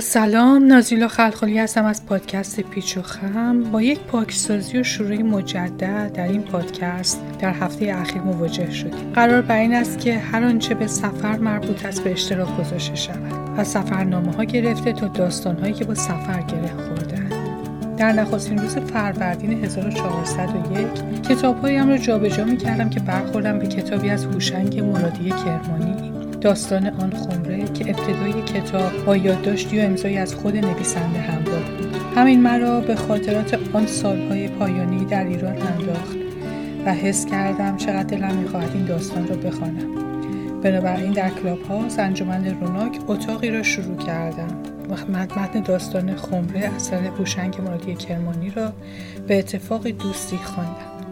سلام نازیلا خلخالی هستم از پادکست پیچ و خم. با یک پاکسازی و شروع مجدد در این پادکست در هفته اخیر مواجه شدیم. قرار بر این است که هر آنچه به سفر مربوط است به اشتراک گذاشته شود از سفرنامه ها گرفته تا داستان هایی که با سفر گره خوردن. در نخستین روز فروردین 1401 کتابهایم را جابجا می کردم که برخوردم به کتابی از هوشنگ مرادی کرمانی. داستان آن خمره که ابتدای کتاب با یادداشتی و امضایی از خود نویسنده همراه بود. همین مرا به خاطرات آن سالهای پایانی در ایران انداخت و حس کردم چقدر دلم می‌خواهد این داستان را بخوانم. بنابراین در کلاب هاوس انجمن روناک اتاقی را شروع کردم. متن داستان خمره اثر هوشنگ مرادی کرمانی را به اتفاق دوستی خواندم.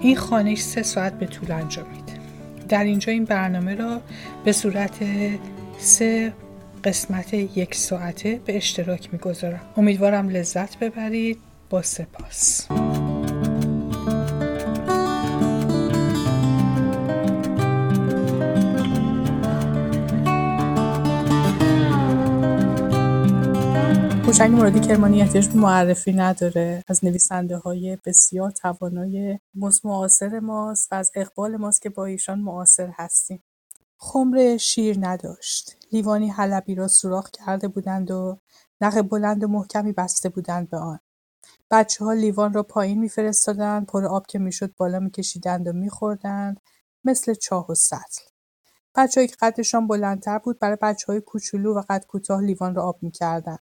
این خانش سه ساعت به طول انجامید. در اینجا این برنامه را به صورت سه قسمت یک ساعته به اشتراک می‌گذارم. امیدوارم لذت ببرید. با سپاس. هوشنگ مرادی کرمانی احتیاج به معرفی نداره. از نویسنده های بسیار توانای معاصر ماست و از اقبال ماست که با ایشان معاصر هستیم. خمره شیر نداشت. لیوانی حلبی را سوراخ کرده بودند و نخ بلند و محکمی بسته بودند به آن. بچه ها لیوان را پایین میفرستادند پر آب که می‌شد بالا میکشیدند و میخوردند مثل چاه و سطل. بچههایی که قدشان بلندتر بود برای بچه های کوچولو و قد کوتاه لیوان را آب می‌کردند.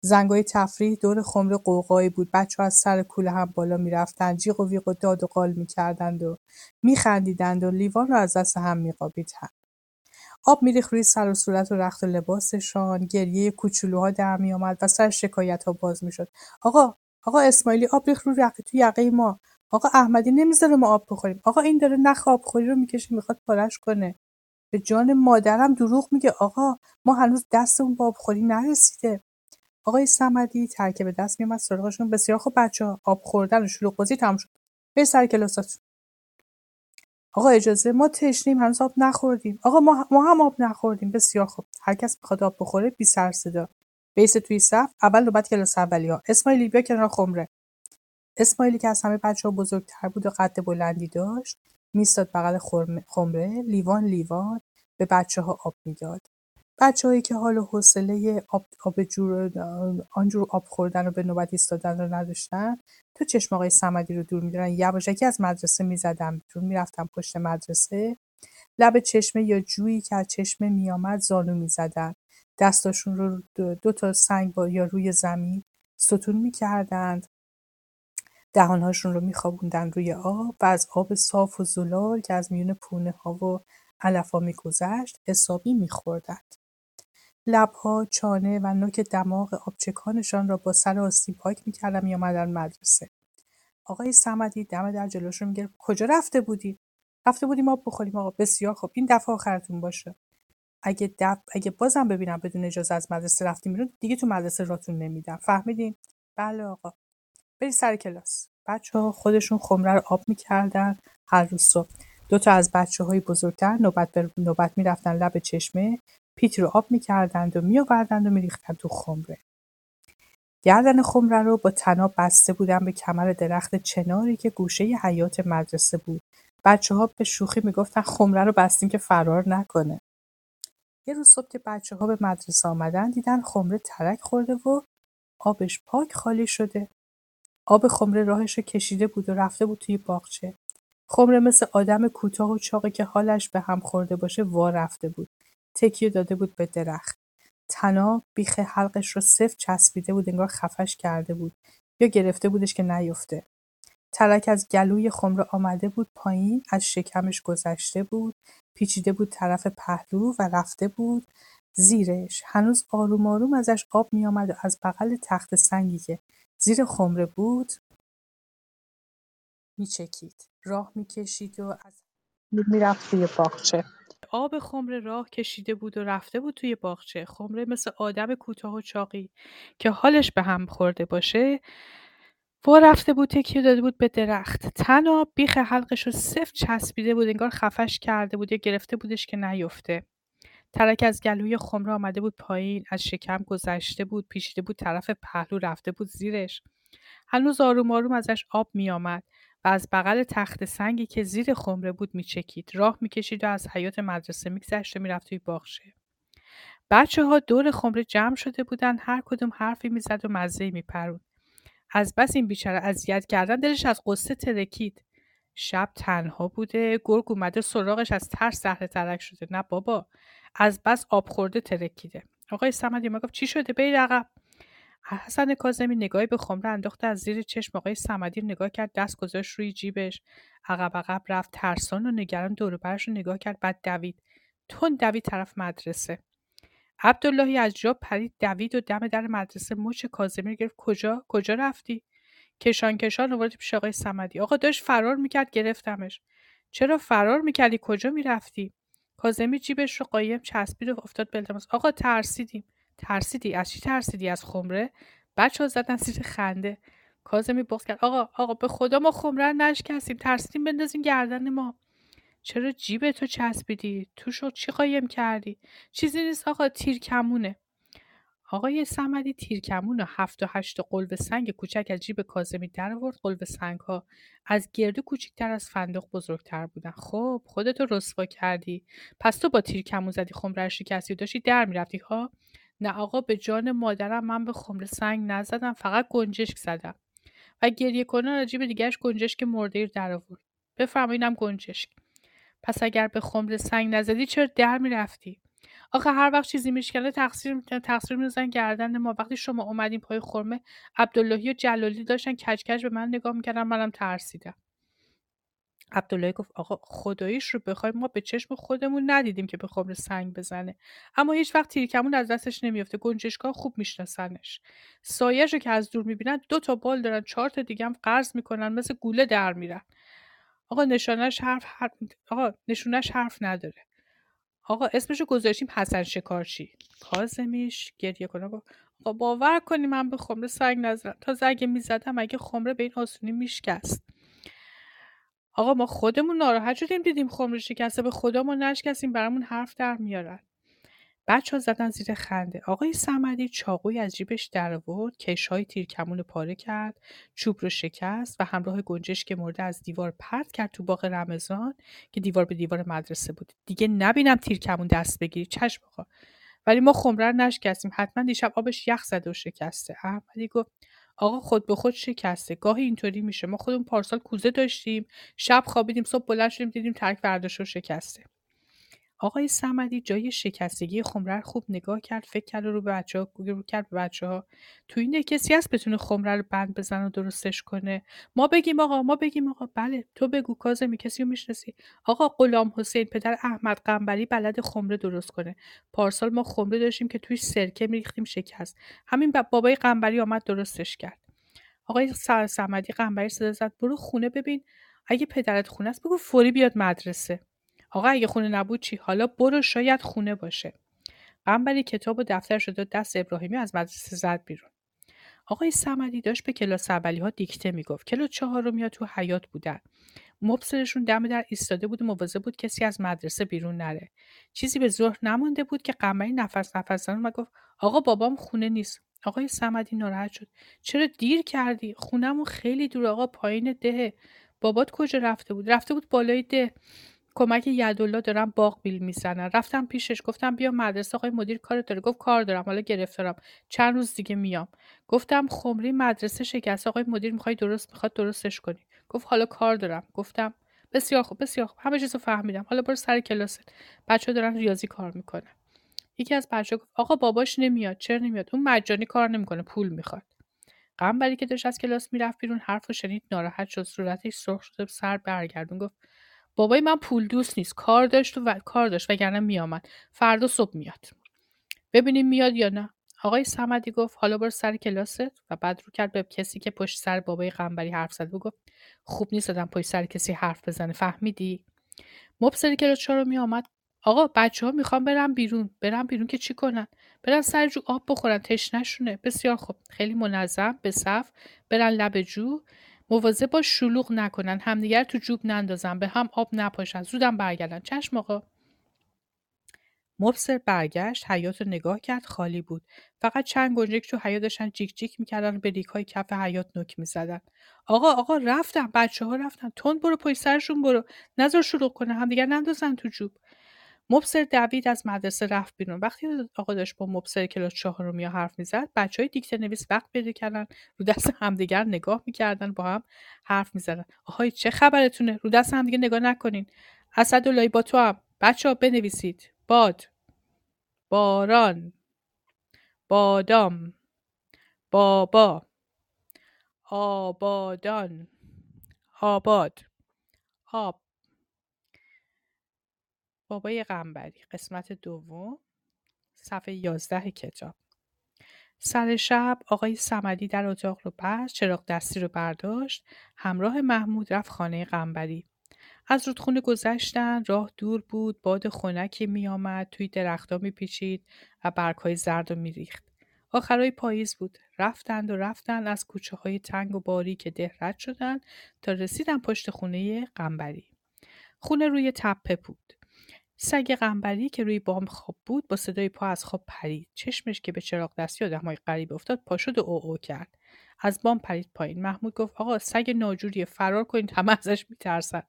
زنگای تفریح دور خمره قوقایی بود. ها از سر کوله هم بالا می‌رفتند. جیغ و ویغ و داد و قال می‌کردند و میخندیدند و لیوان را از دست هم میقاپیدند آب میریخت روی سر و صورت و رخت و لباسشان. گریه کوچولوها در میآمد و سر شکایت ها باز می‌شد. آقا آقا اسماعیلی آب ریخت رو یقه تو یقه ما. آقا احمدی نمی‌ذاره ما آب بخوریم. آقا این داره نخ آبخوری رو می‌کشه می‌خواد پارش کنه. به جان مادرم دروغ میگه. آقا ما هنوز دستمون با آبخوری نرسیده. آقای صمدی ترکه به دست میومد سراغشون. بسیار خوب ها آب خوردن و شلوغ بازی تموم شد. برید سر کلاساتون آقا اجازه ما تشنیم هنوز آب نخوردیم. آقا ما, ما هم آب نخوردیم. بسیار خوب. هر کس می‌خواد آب بخوره بی سر صدا. بیس توی صف اول بعد کلاس اولی ها اسماعیلی بیا کنار خمره. اسماعیلی که از همه بچه ها بزرگتر بود و قد بلندی داشت میستاد بغل خمره لیوان لیوان به بچه ها آب می‌داد. بچه‌هایی که حال و حوصله آب, آب جور آنجور آب خوردن و به نوبت ایستادن رو نداشتن تو چشم آقای صمدی رو دور میدارن یواشکی از مدرسه می‌زدم بیرون می‌رفتم پشت مدرسه. لب چشمه یا جویی که از چشمه میآمد زانو می‌زدن. دستاشون رو دو, تا سنگ با یا روی زمین ستون می‌کردند. دهانهاشون رو میخوابوندن روی آب و از آب صاف و زلال که از میون پونه ها و علفا میگذشت حسابی میخوردند. لبها، چانه و نوک دماغ آبچکانشان را با سر آستین پاک می‌کردم میآمدند مدرسه. آقای صمدی دم در جلوشون می‌گرفت. کجا رفته بودی؟ رفته بودیم آب بخوریم آقا. بسیار خوب. این دفعه آخرتون باشه. اگه دف... اگه بازم ببینم بدون اجازه از مدرسه رفتیم بیرون دیگه تو مدرسه راتون نمیدم. فهمیدین؟ بله آقا. بری سر کلاس. بچه ها خودشون خمره رو آب می‌کردن هر روز صبح. دو تا از بچه های بزرگتر نوبت به نوبت می‌رفتن لب چشمه. پیت رو آب می‌کردند و میآوردند و میریختند تو خمره. گردن خمره رو با تناب بسته بودن به کمر درخت چناری که گوشه حیات مدرسه بود. بچه ها به شوخی می‌گفتن خمره رو بستیم که فرار نکنه. یه روز صبح که بچه ها به مدرسه آمدن دیدن خمره ترک خورده و آبش پاک خالی شده. آب خمره راهش رو کشیده بود و رفته بود توی باغچه. خمره مثل آدم کوتاه و چاقی که حالش به هم خورده باشه وا رفته بود. تکیه داده بود به درخت. تناب بیخ حلقش رو سفت چسبیده بود انگار خفش کرده بود یا گرفته بودش که نیفته. ترک از گلوی خمره آمده بود پایین از شکمش گذشته بود پیچیده بود طرف پهلو و رفته بود زیرش هنوز آروم آروم ازش آب می آمد و از بغل تخت سنگی که زیر خمره بود میچکید راه می‌کشید و از می‌رفت توی باغچه آب خمره راه کشیده بود و رفته بود توی باغچه. خمره مثل آدم کوتاه و چاقی که حالش به هم خورده باشه وا رفته بود تکیه داده بود به درخت. تناب بیخ حلقش رو سفت چسبیده بود انگار خفش کرده بود یا گرفته بودش که نیفته. ترک از گلوی خمره آمده بود پایین از شکم گذشته بود پیشیده بود طرف پهلو رفته بود زیرش. هنوز آروم آروم ازش آب میآمد. و از بغل تخت سنگی که زیر خمره بود میچکید. راه می‌کشید و از حیات مدرسه میگذشت و می‌رفت توی باغچه. بچه ها دور خمره جمع شده بودن هر کدوم حرفی می‌زد و مزه میپرون. از بس این بیچاره اذیت کردن دلش از قصه ترکید. شب تنها بوده گرگ اومده سراغش از ترس زهره ترک شده. نه بابا از بس آب خورده ترکیده. آقای سمدی ما گفت چی شده بری عقب حسن کاظمی نگاهی به خمره انداخته از زیر چشم آقای صمدی نگاه کرد دست گذاشت روی جیبش. عقب عقب رفت ترسان و نگران دور برش رو نگاه کرد. بعد دوید. تون دوید طرف مدرسه. عبداللهی از جا پرید دوید و دم در مدرسه. مچ کاظمی گرفت. کجا؟ کجا رفتی؟ کشان کشان آورد پیش آقای صمدی. آقا داشت فرار می‌کرد گرفتمش. چرا فرار می‌کردی؟ کجا می‌رفتی؟ کاظمی جیبش رو قایم چسبید و افتاد بلتماس آقا ترسیدیم. ترسیدی؟ از چی ترسیدی؟ از خمره؟ بچه ها زدن زیر خنده. کاظمی بغض کرد آقا آقا به خدا ما خمره نشکستیم. ترسیدیم بندازیم گردن ما. چرا جیب تو چسبیدی؟ تو شد چی قایم کردی؟ چیزی نیست آقا تیر کمونه. آقای صمدی تیرکمون و هفت و هشت قلب سنگ کوچک از جیب کازمی در آورد قلب سنگ ها از گردو کوچکتر از فندق بزرگتر بودن. خب خودتو رسوا کردی. پس تو با تیرکمون زدی خمره شکستی و داشتی در می‌رفتی ها؟ نه آقا به جان مادرم من به خمره سنگ نزدم فقط گنجشک زدم. و گریه کنان از جیب دیگرش گنجشک مرده در آورد. بفرمایینم گنجشک. پس اگر به خمره سنگ نزدی چرا در می‌رفتی؟ آخه هر وقت چیزی میشکنه تقصیر تقصیر میزن گردن ما. وقتی شما اومدین پای خرمه عبداللهی و جلالی داشتن کچکچ به من نگاه می‌کردن منم ترسیدم. عبداللهی گفت آقا خداییش رو بخوای ما به چشم خودمون ندیدیم که به خمره سنگ بزنه. اما هیچ وقت تیرکمون از دستش نمیافته گنجشکا خوب میشناسنش. سایش رو که از دور می‌بینن دو تا بال دارن چهار تا دیگه هم قرض می‌کنن مثل گوله در میرن. آقا نشانش حرف, حرف آقا نشونش حرف نداره. آقا اسمشو گذاشتیم حسن شکارچی. کازمیش گریه کنه. با آقا باور کنی من به خمره سنگ نزدم. تا اگه می‌زدم اگه خمره به این آسونی میشکست. آقا ما خودمون ناراحت شدیم دیدیم خمره شکسته به خدا ما نشکستیم برامون حرف در میارن. بچه ها زدن زیر خنده. آقای سمدی چاقوی از جیبش در آورد کش های تیرکمون پاره کرد چوب رو شکست و همراه گنجش که مورد از دیوار پرت کرد تو باغ رمضان که دیوار به دیوار مدرسه بود. دیگه نبینم تیرکمون دست بگیری چشم آقا ولی ما خمره نشکستیم. حتما دیشب آبش یخ زده و شکسته. احمدی گفت آقا خود به خود شکسته. گاهی اینطوری میشه. ما خودمون پارسال کوزه داشتیم شب خوابیدیم صبح بلند شدیم دیدیم ترک برداشت شکسته. آقای صمدی جای شکستگی خمره خوب نگاه کرد فکر کرد رو به بچه ها رو کرد به بچه ها تو این کسی هست بتونه خمره رو بند بزن و درستش کنه؟ ما بگیم آقا ما بگیم آقا. بله تو بگو کازمی کسی رو می‌شناسی؟ آقا غلام حسین پدر احمد قنبری بلد خمره درست کنه. پارسال ما خمره داشتیم که توی سرکه میریختیم شکست. همین بابای قنبری آمد درستش کرد. آقای صمدی قنبری صدا زد. برو خونه ببین. اگه پدرت خونه است بگو فوری بیاد مدرسه. آقا اگه خونه نبود چی؟ حالا برو شاید خونه باشه. قنبری کتاب و دفتر شده دست ابراهیمی از مدرسه زد بیرون. آقای سمدی داشت به کلاس اولی ها دیکته می‌گفت. کلاس چهارم یا تو حیات بودن. مبصرشون دم در ایستاده بود و مواظب بود کسی از مدرسه بیرون نره. چیزی به ظهر نمانده بود که قمری نفس نفس زن و گفت آقا بابام خونه نیست. آقای سمدی ناراحت شد. چرا دیر کردی؟ خونهمون خیلی دور آقا پایین دهه. بابات کجا رفته بود؟ رفته بود بالای ده. کمک یدالله دارم باغ بیل می‌زنن. رفتم پیشش گفتم بیا مدرسه آقای مدیر کار داره. گفت کار دارم حالا گرفتارم. چند روز دیگه میام. گفتم خمری مدرسه شکست. آقای مدیر می‌خوای درست می‌خواد درستش کنی. گفت حالا کار دارم. گفتم بسیار خوب بسیار خوب. همه چیزو فهمیدم. حالا برو سر کلاست. بچه دارن ریاضی کار می‌کنن. یکی از بچه گفت آقا باباش نمیاد. چرا نمیاد؟ اون مجانی کار نمی‌کنه پول می‌خواد. قنبری که داشت از کلاس می‌رفت بیرون حرف و شنید ناراحت شد صورتش سرخ شده سر برگردون. گفت بابای من پول دوست نیست. کار داشت و کار داشت وگرنه میآمد. فردا صبح میاد. ببینیم میاد یا نه. آقای سمدی گفت حالا برو سر کلاست. و بعد رو کرد به کسی که پشت سر بابای قنبری حرف زد. و گفت خوب نیست آدم پشت سر کسی حرف بزنه. فهمیدی؟ مبصر کلاس چهارو می آمد آقا بچه ها می‌خوام برم بیرون. برم بیرون که چی کنن؟ برن سر جو آب بخورن. تشنشونه بسیار خوب. خیلی منظم. به صف. برن لب جو. مواظب با شلوغ نکنن. همدیگر تو جوب نندازن. به هم آب نپاشن. زودم برگردن. چشم آقا. مبصر برگشت. حیات رو نگاه کرد. خالی بود. فقط چند گنجک تو حیات داشتن جیک جیک می‌کردن و به ریک های کف حیات نک می‌زدن. آقا آقا رفتم. بچه ها رفتن. تند برو پشت سرشون برو. نظر شروع کنه. همدیگر نندازن تو جوب. مبصر دوید از مدرسه رفت بیرون. وقتی آقا داشت با مبصر کلاس چهارم یا حرف می‌زد بچه های دیکته نویس وقت پیدا کردن رو دست همدیگر نگاه می‌کردن با هم حرف می‌زدن. آهای چه خبرتونه؟ رو دست همدیگه نگاه نکنین. اسداللهی با تو هم. بچه ها بنویسید. باد. باران. بادام. بابا. آبادان. آباد. آب. بابای قنبری قسمت دوم صفحه یازده کتاب. سر شب آقای سمدی در اتاق رو بست چراغ دستی رو برداشت. همراه محمود رفت خانه قنبری. از رودخونه گذشتن راه دور بود باد خنکی میآمد توی درختها میپیچید و برگهای زرد و میریخت. آخرای پاییز بود. رفتند و رفتند از کوچه های تنگ و باری که ده رد شدند تا رسیدن پشت خونه قنبری. خونه روی تپه بود. سگ قنبری که روی بام خواب بود با صدای پا از خواب پرید. چشمش که به چراغ دستی آدمهای غریب افتاد پا شد و او او کرد. از بام پرید پایین. محمود گفت آقا سگ ناجوری فرار کنید همه ازش میترسن.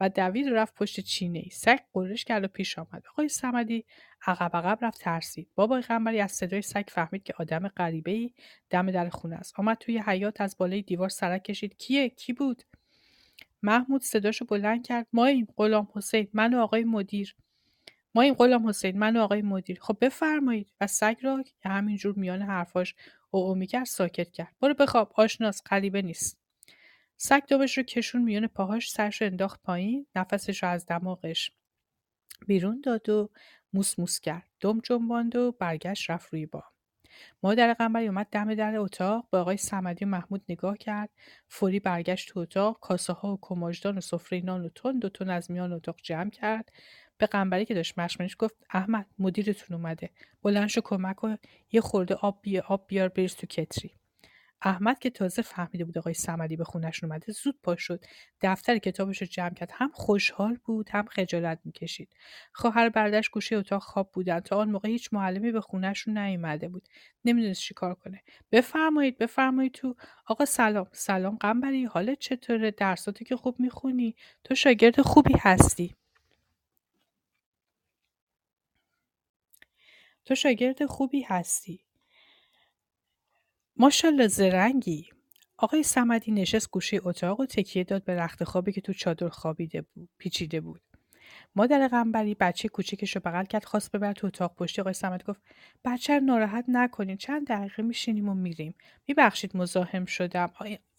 و دوید رفت پشت چینه ای سگ قرش کرد و پیش آمد. آقای سمدی عقب عقب رفت ترسید. بابای قنبری از صدای سگ فهمید که آدم غریبه ای دم در خونه است. آمد توی حیات از بالای دیوار سرک کشید. کیه؟ کی بود؟ محمود صداشو بلند کرد. ماییم غلام حسین من و آقای مدیر. ماییم غلام حسین من و آقای مدیر. خب بفرمایید. و سگ را که همینجور میان حرفاش او می‌کرد ساکت کرد. برو بخواب. آشناس. غریبه نیست. سگ دمش رو کشون میون پاهاش سرش رو انداخت پایین. نفسش رو از دماغش بیرون داد و موس موس کرد. دم جنباند و برگشت رفت روی بام. مادر قنبری اومد دم در اتاق به آقای سمدی و محمود نگاه کرد. فوری برگشت تو اتاق کاسه ها و کماجدان و سفره نان و تون دو تون از میان اتاق جمع کرد. به قنبری که داشت مشمنش گفت احمد مدیرتون اومده. بلند شو کمک و یه خورده آب بیا آب بیار بریز تو کتری. احمد که تازه فهمیده بود آقای سمدی به خونش اومده زود پا شد. دفتر کتابش رو جمع کرد. هم خوشحال بود هم خجالت می‌کشید. خواهر بردش گوشه اتاق خواب بودن. تا آن موقع هیچ معلمی به خونهشون نیومده بود. نمی‌دونست چیکار کنه. بفرمایید بفرمایید تو. آقا سلام. سلام قنبری حالت چطوره؟ درساتو که خوب می‌خونی؟ تو شاگرد خوبی هستی. تو شاگرد خوبی هستی. ماشالله زرنگی. آقای سمدی نشست گوشه اتاق و تکیه داد به رخت خوابی که تو چادر خوابیده بود پیچیده بود. مادر غنبری بچه کوچیکش رو بغل کرد خواست ببر تو اتاق پشتی. آقای سمدی گفت بچه رو ناراحت نکنین چند دقیقه میشینیم و میریم. میبخشید مزاحم شدم.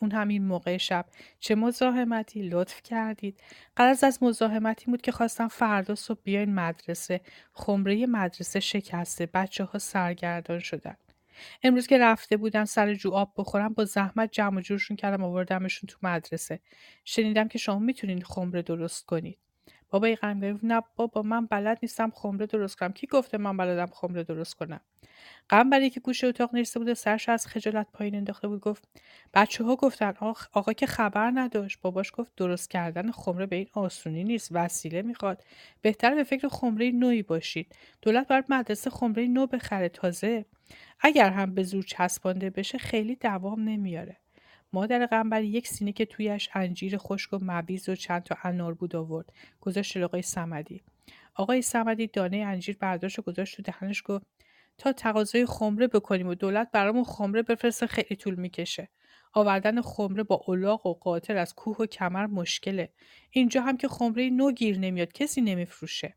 اون همین موقع شب. چه مزاحمتی؟ لطف کردید. قرض از مزاحمتی بود که خواستم فردا صبح بیاین مدرسه. خمره مدرسه شکسته. بچه ها سرگردان شدن. امروز که رفته بودم سر جو آب بخورم با زحمت جمع جورشون کردم آوردمشون تو مدرسه. شنیدم که شما می‌تونین خمره درست کنید. بابا ای گفت نه بابا من بلد نیستم خمره درست کنم. کی گفته من بلدم خمره درست کنم؟ قنبری که گوشه اتاق نشسته بود سرش از خجالت پایین انداخته بود. گفت بچه ها گفتن آقا که خبر نداشت. باباش گفت درست کردن خمره به این آسونی نیست وسیله می‌خواد. بهتر به فکر خمره نوعی باشید. دولت باید مدرسه خمره نو بخره تازه. اگر هم به زور چسبانده بشه خیلی دوام نمیاره. مادر قنبری یک سینه که تویش انجیر خشک و مویز و چند تا انار بود آورد. گذاشت آقای سمدی. آقای سمدی دانه انجیر برداشت و گذاشت تو دهنش گفت تا تقاضای خمره بکنیم و دولت برامون خمره بفرسته خیلی طول می‌کشه. آوردن خمره با الاغ و قاطر از کوه و کمر مشکله. اینجا هم که خمره نو گیر نمیاد کسی نمیفروشه.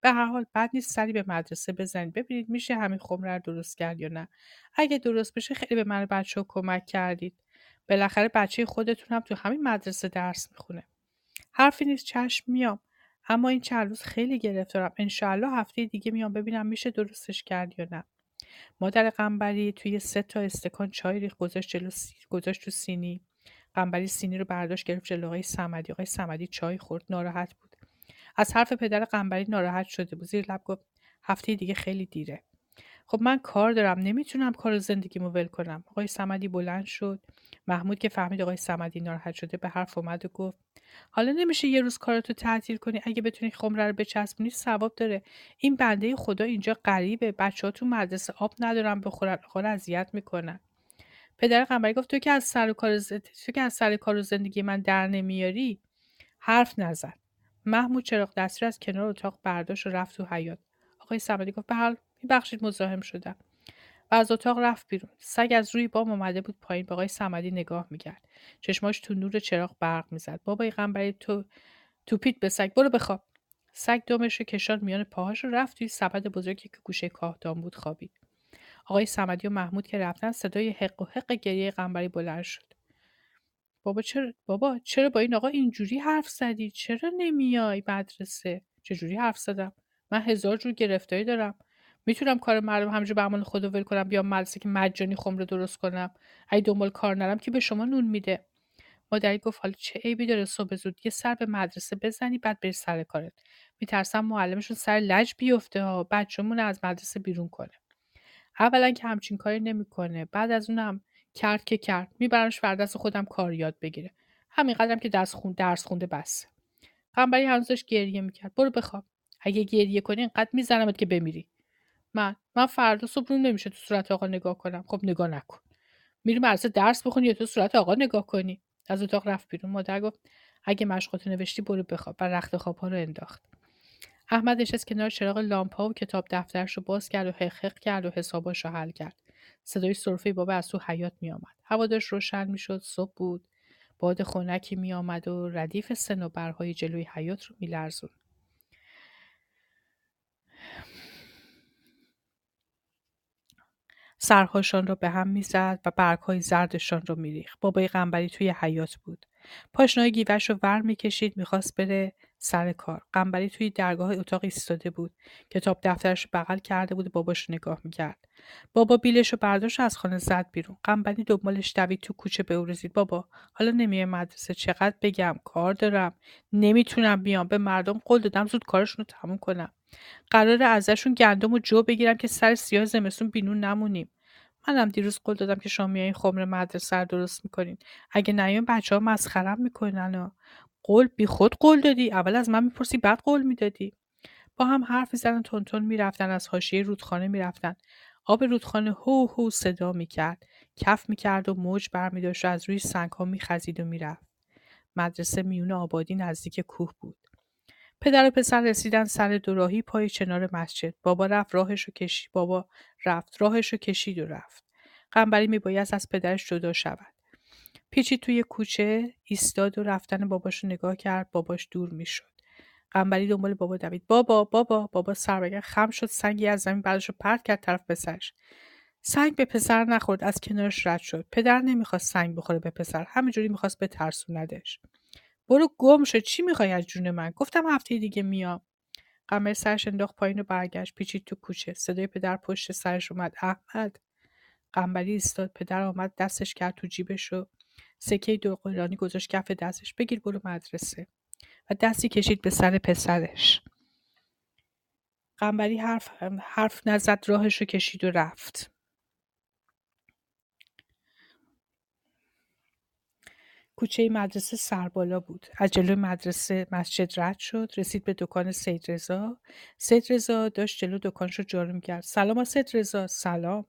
به هر حال بد نیست سری به مدرسه بزنید. ببینید میشه همین خمره رو درست کرد یا نه. اگه درست بشه خیلی به من بچه ها کمک کردید. بالاخره بچه خودتون هم تو همین مدرسه درس می‌خونه. حرفی نیست چشم میام اما این چند روز خیلی گرفتارم. انشاالله هفته دیگه میام ببینم میشه درستش کرد یا نه. مادر قنبری توی سه تا استکان چای ریخ گذاشت جلو سی... گذاشت تو سینی. قنبری سینی رو برداشت گرفت جلو آقای سمدی. آقای سمدی چای خورد ناراحت بود. از حرف پدر قنبری ناراحت شده بود. زیر لب گفت هفته دیگه خیلی دیره. خب من کار دارم نمی‌تونم کار زندگیمو ول کنم. آقای سمدی بلند شد. محمود که فهمید آقای سمدی ناراحت شده به حرف اومد و گفت حالا نمیشه یه روز کارتو تعطیل کنی؟ اگه بتونی خمره رو بچسبونی ثواب داره. این بنده خدا اینجا غریبه. بچه ها تو مدرسه آب ندارن بخورن خور اذیت می‌کنن. پدر قمری گفت تو که از سر کار تو که از سر کار و زندگی من در نمیاری حرف نزد محمود چراغ دستی از کنار اتاق برداشت و رفت تو حیات آقای صمدی گفت به میبخشید مزاحم شدم. و از اتاق رفت بیرون. سگ از روی بام اومده بود پایین. به آقای صمدی نگاه می‌کرد. چشماش تو نور چراغ برق می‌زد. بابای قنبری تو توپیت به سگ. برو بخواب. سگ دمش کشان میان پاهاش رو رفت توی سبد بزرگی که گوشه کاهدان بود خوابید. آقای صمدی و محمود که رفتن صدای حق و حق گریه قنبری بلند شد. بابا چرا بابا چرا با این آقا اینجوری حرف زدی؟ چرا نمیای مدرسه؟ چجوری حرف زدم؟ من هزار جور گرفتاری دارم. می‌تونم کار مردم همجور به عمل خدا ول کنم بیام مدرسه که مجانی خمره درست کنم. اگه دنبال کار نرم که به شما نون میده. مادری گفت حالا چه عیبی داره صبح زود یه سر به مدرسه بزنی بعد بری سر کارت. میترسم معلمشون سر لج بیفته ها بچه‌مون از مدرسه بیرون کنه. اولا که همچین کاری نمی‌کنه. بعد از اونم کرد که کرد. میبرمش دست خودم کار یاد بگیره. همین قدرم که درس خون درس خونده بس. قنبری هنوزش گریه می‌کرد. برو بخواب. اگه گریه کنی اینقدر میزنمت که بمیری. من. من فردا صبح نمیشه تو صورت آقا نگاه کنم. خب نگاه نکن. میری مدرسه درس بخونی یا تو صورت آقا نگاه کنی؟ از اتاق رفت بیرون. مادر گفت اگه مشقاتو نوشتی برو بخواب. و رخت خوابها رو انداخت. احمد نشست کنار چراغ لامپا و کتاب دفترش رو باز کرد و حقق کرد و حساباش رو حل کرد. صدای سرفه بابا از تو حیات می آمد. هوا داشت روشن می شد. صبح بود. باد خنکی می آمد و ردیف سنوبرهای جلوی حیات رو می سرهاشان را به هم می‌زد و برگهای زردشان را میریخت. بابای قنبری توی حیات بود. پاشنای گیوش رو ور می‌کشید می‌خواست بره سر کار. قنبری توی درگاه اتاق ایستاده بود کتاب دفترش بغل کرده بود و باباش نگاه می‌کرد. بابا بیلش رو برداشت از خانه زد بیرون. قنبری دنبالش دوید تو کوچه به او رسید بابا حالا نمیای مدرسه چقدر بگم؟ کار دارم. نمی‌تونم بیام. به مردم قول دادم زود کارشون رو تموم کنم. قرار ازشون گندم و جو بگیرم که سر سیاه زمستون بینون نمونیم. منم دیروز قول دادم که شما میایین خمر مدرسه رو درست می‌کنین. اگه نیاین بچه ها مسخرم می‌کنن قول بی خود قول دادی. اول از من می‌پرسی بعد قول می‌دادی. با هم حرف زدن تونتون می‌رفتن از حاشیه رودخانه می‌رفتن. آب رودخانه هو هو صدا می‌کرد. کف می‌کرد و موج برمیداشت و از روی سنگ ها میخزید و می‌رفت. مدرسه میون آبادی نزدیک کوه بود. پدر و پسر رسیدن سر دوراهی پای چنار مسجد. بابا رفت راهش رو کشید بابا رفت راهش رو کشید و رفت. قنبری میبایست از پدرش جدا شود. پیچید توی کوچه ایستاد و رفتن باباش رو نگاه کرد. باباش دور می‌شد. قنبری دنبال بابا دوید. بابا بابا. بابا سر خم شد. سنگی از زمین بعدش رو پرت کرد طرف پسرش. سنگ به پسر نخورد. از کنارش رد شد. پدر نمی‌خواست سنگ بخوره به پسر. همینجوری می‌خواست به ترسوندش برو گم شد چی می‌خوای از جون من؟ گفتم هفته دیگه میام. قمر سرش انداخت پایین و برگشت. پیچید تو کوچه. صدای پدر پشت سرش اومد. احمد. قنبری ایستاد. پدر آمد دستش کرد تو جیبش و سکه دو قرانی گذاشت کف دستش. بگیر برو مدرسه. و دستی کشید به سر پسرش. قنبری حرف, حرف نزد راهش رو کشید و رفت. کوچه مدرسه سربالا بود. از جلوی مدرسه مسجد رد شد رسید به دکان سید رضا. سید رضا داشت جلو دکانش رو جارو می‌کرد. سلام سید رضا. سلام.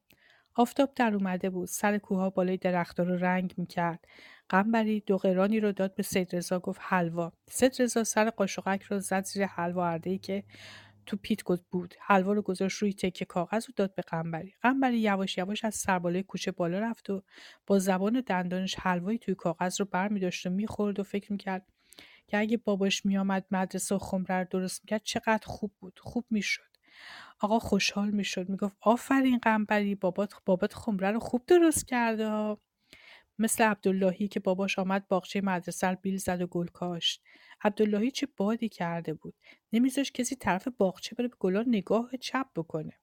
آفتاب در اومده بود. سر کوها بالای درختها رو رنگ می‌کرد. قنبری دو قرانی رو داد به سید رضا گفت حلوا. سید رضا سر قاشقک رو زد زیر حلوا ای که تو پیت بود. حلوا رو گذاشت روی تکه کاغذ و داد به قنبری قنبری یواش یواش از سربالای کوچه بالا رفت و با زبان دندانش حلوایی توی کاغذ رو بر و می‌خورد و فکر می‌کرد که اگه باباش میآمد مدرسه و خمره رو درست می‌کرد چقدر خوب بود. خوب می‌شد. آقا خوشحال می‌شد. می‌گفت آفرین قنبری بابات بابات خمره رو خوب درست کرده مثل عبداللهی که باباش آمد باغچه مدرسه بیل زد و گل کاشت. عبداللهی چه بادی کرده بود. نمیذاش کسی طرف باغچه بره به گلا نگاه چپ بکنه.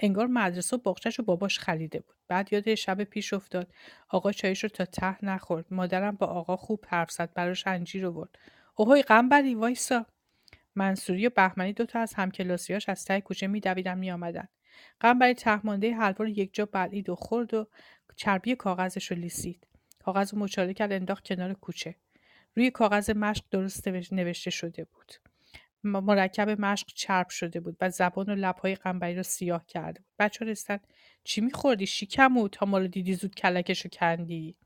انگار مدرسه و باغچهش رو باباش خریده بود. بعد یاد شب پیش افتاد. آقا چایش رو تا ته نخورد. مادرم با آقا خوب حرف زد. براش انجیر آورد. اوهوی قنبری وایسا. منصوری و بهمنی دوتا از همکلاسیاش از ته کوچه میدویدن میآمدن. قنبری تهمانده حلوا رو یک جا بلعید و خورد و چربی کاغذش رو لیسید. کاغذ مچاله کرد انداخت کنار کوچه. روی کاغذ مشق درست نوشته شده بود. مرکب مشق چرب شده بود و زبان و لبهای قنبری رو سیاه کرده بود. بچه رستن چی میخوردی؟ شیکمو تا مالو دیدی زود کلکشو کندی.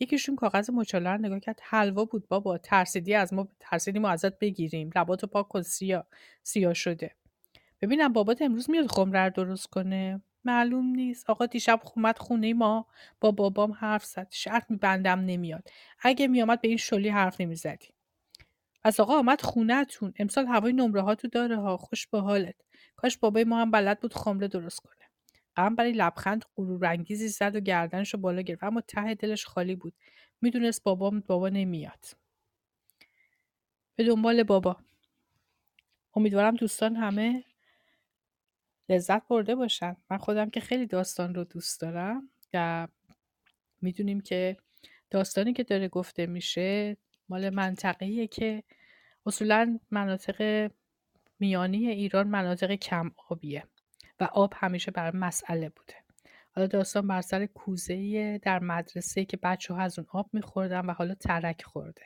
یکیشون کاغذ مچاله رو نگاه کرد. حلوا بود بابا ترسیدی از ما ترسیدی ما ازت بگیریم. لباتو پاک کن سیاه سیاه شده. ببینم بابات امروز میاد خمره درست کنه؟ معلوم نیست. آقا دیشب اومد خونه ما با بابام حرف زد. شرط میبندم نمیاد. اگه میامد به این شلی حرف نمی‌زدی از آقا آمد خونهتون. امسال هوای نمره ها تو داره ها. خوش به حالت. کاش بابای ما هم بلد بود خمره درست کنه. غم برای لبخند غرورانگیزی زد و گردنشو بالا گرفت. اما ته دلش خالی بود. می‌دونست بابا بابا نمیاد. به دنبال بابا. امیدوارم دوستان همه لذت برده باشن. من خودم که خیلی داستان رو دوست دارم و می‌دونیم که داستانی که داره گفته میشه مال منطقه‌ایه که اصولا مناطق میانی ایران مناطق کم آبیه و آب همیشه بر مسئله بوده. حالا داستان بر سر کوزه در مدرسه که بچه ها از اون آب میخوردن و حالا ترک خورده.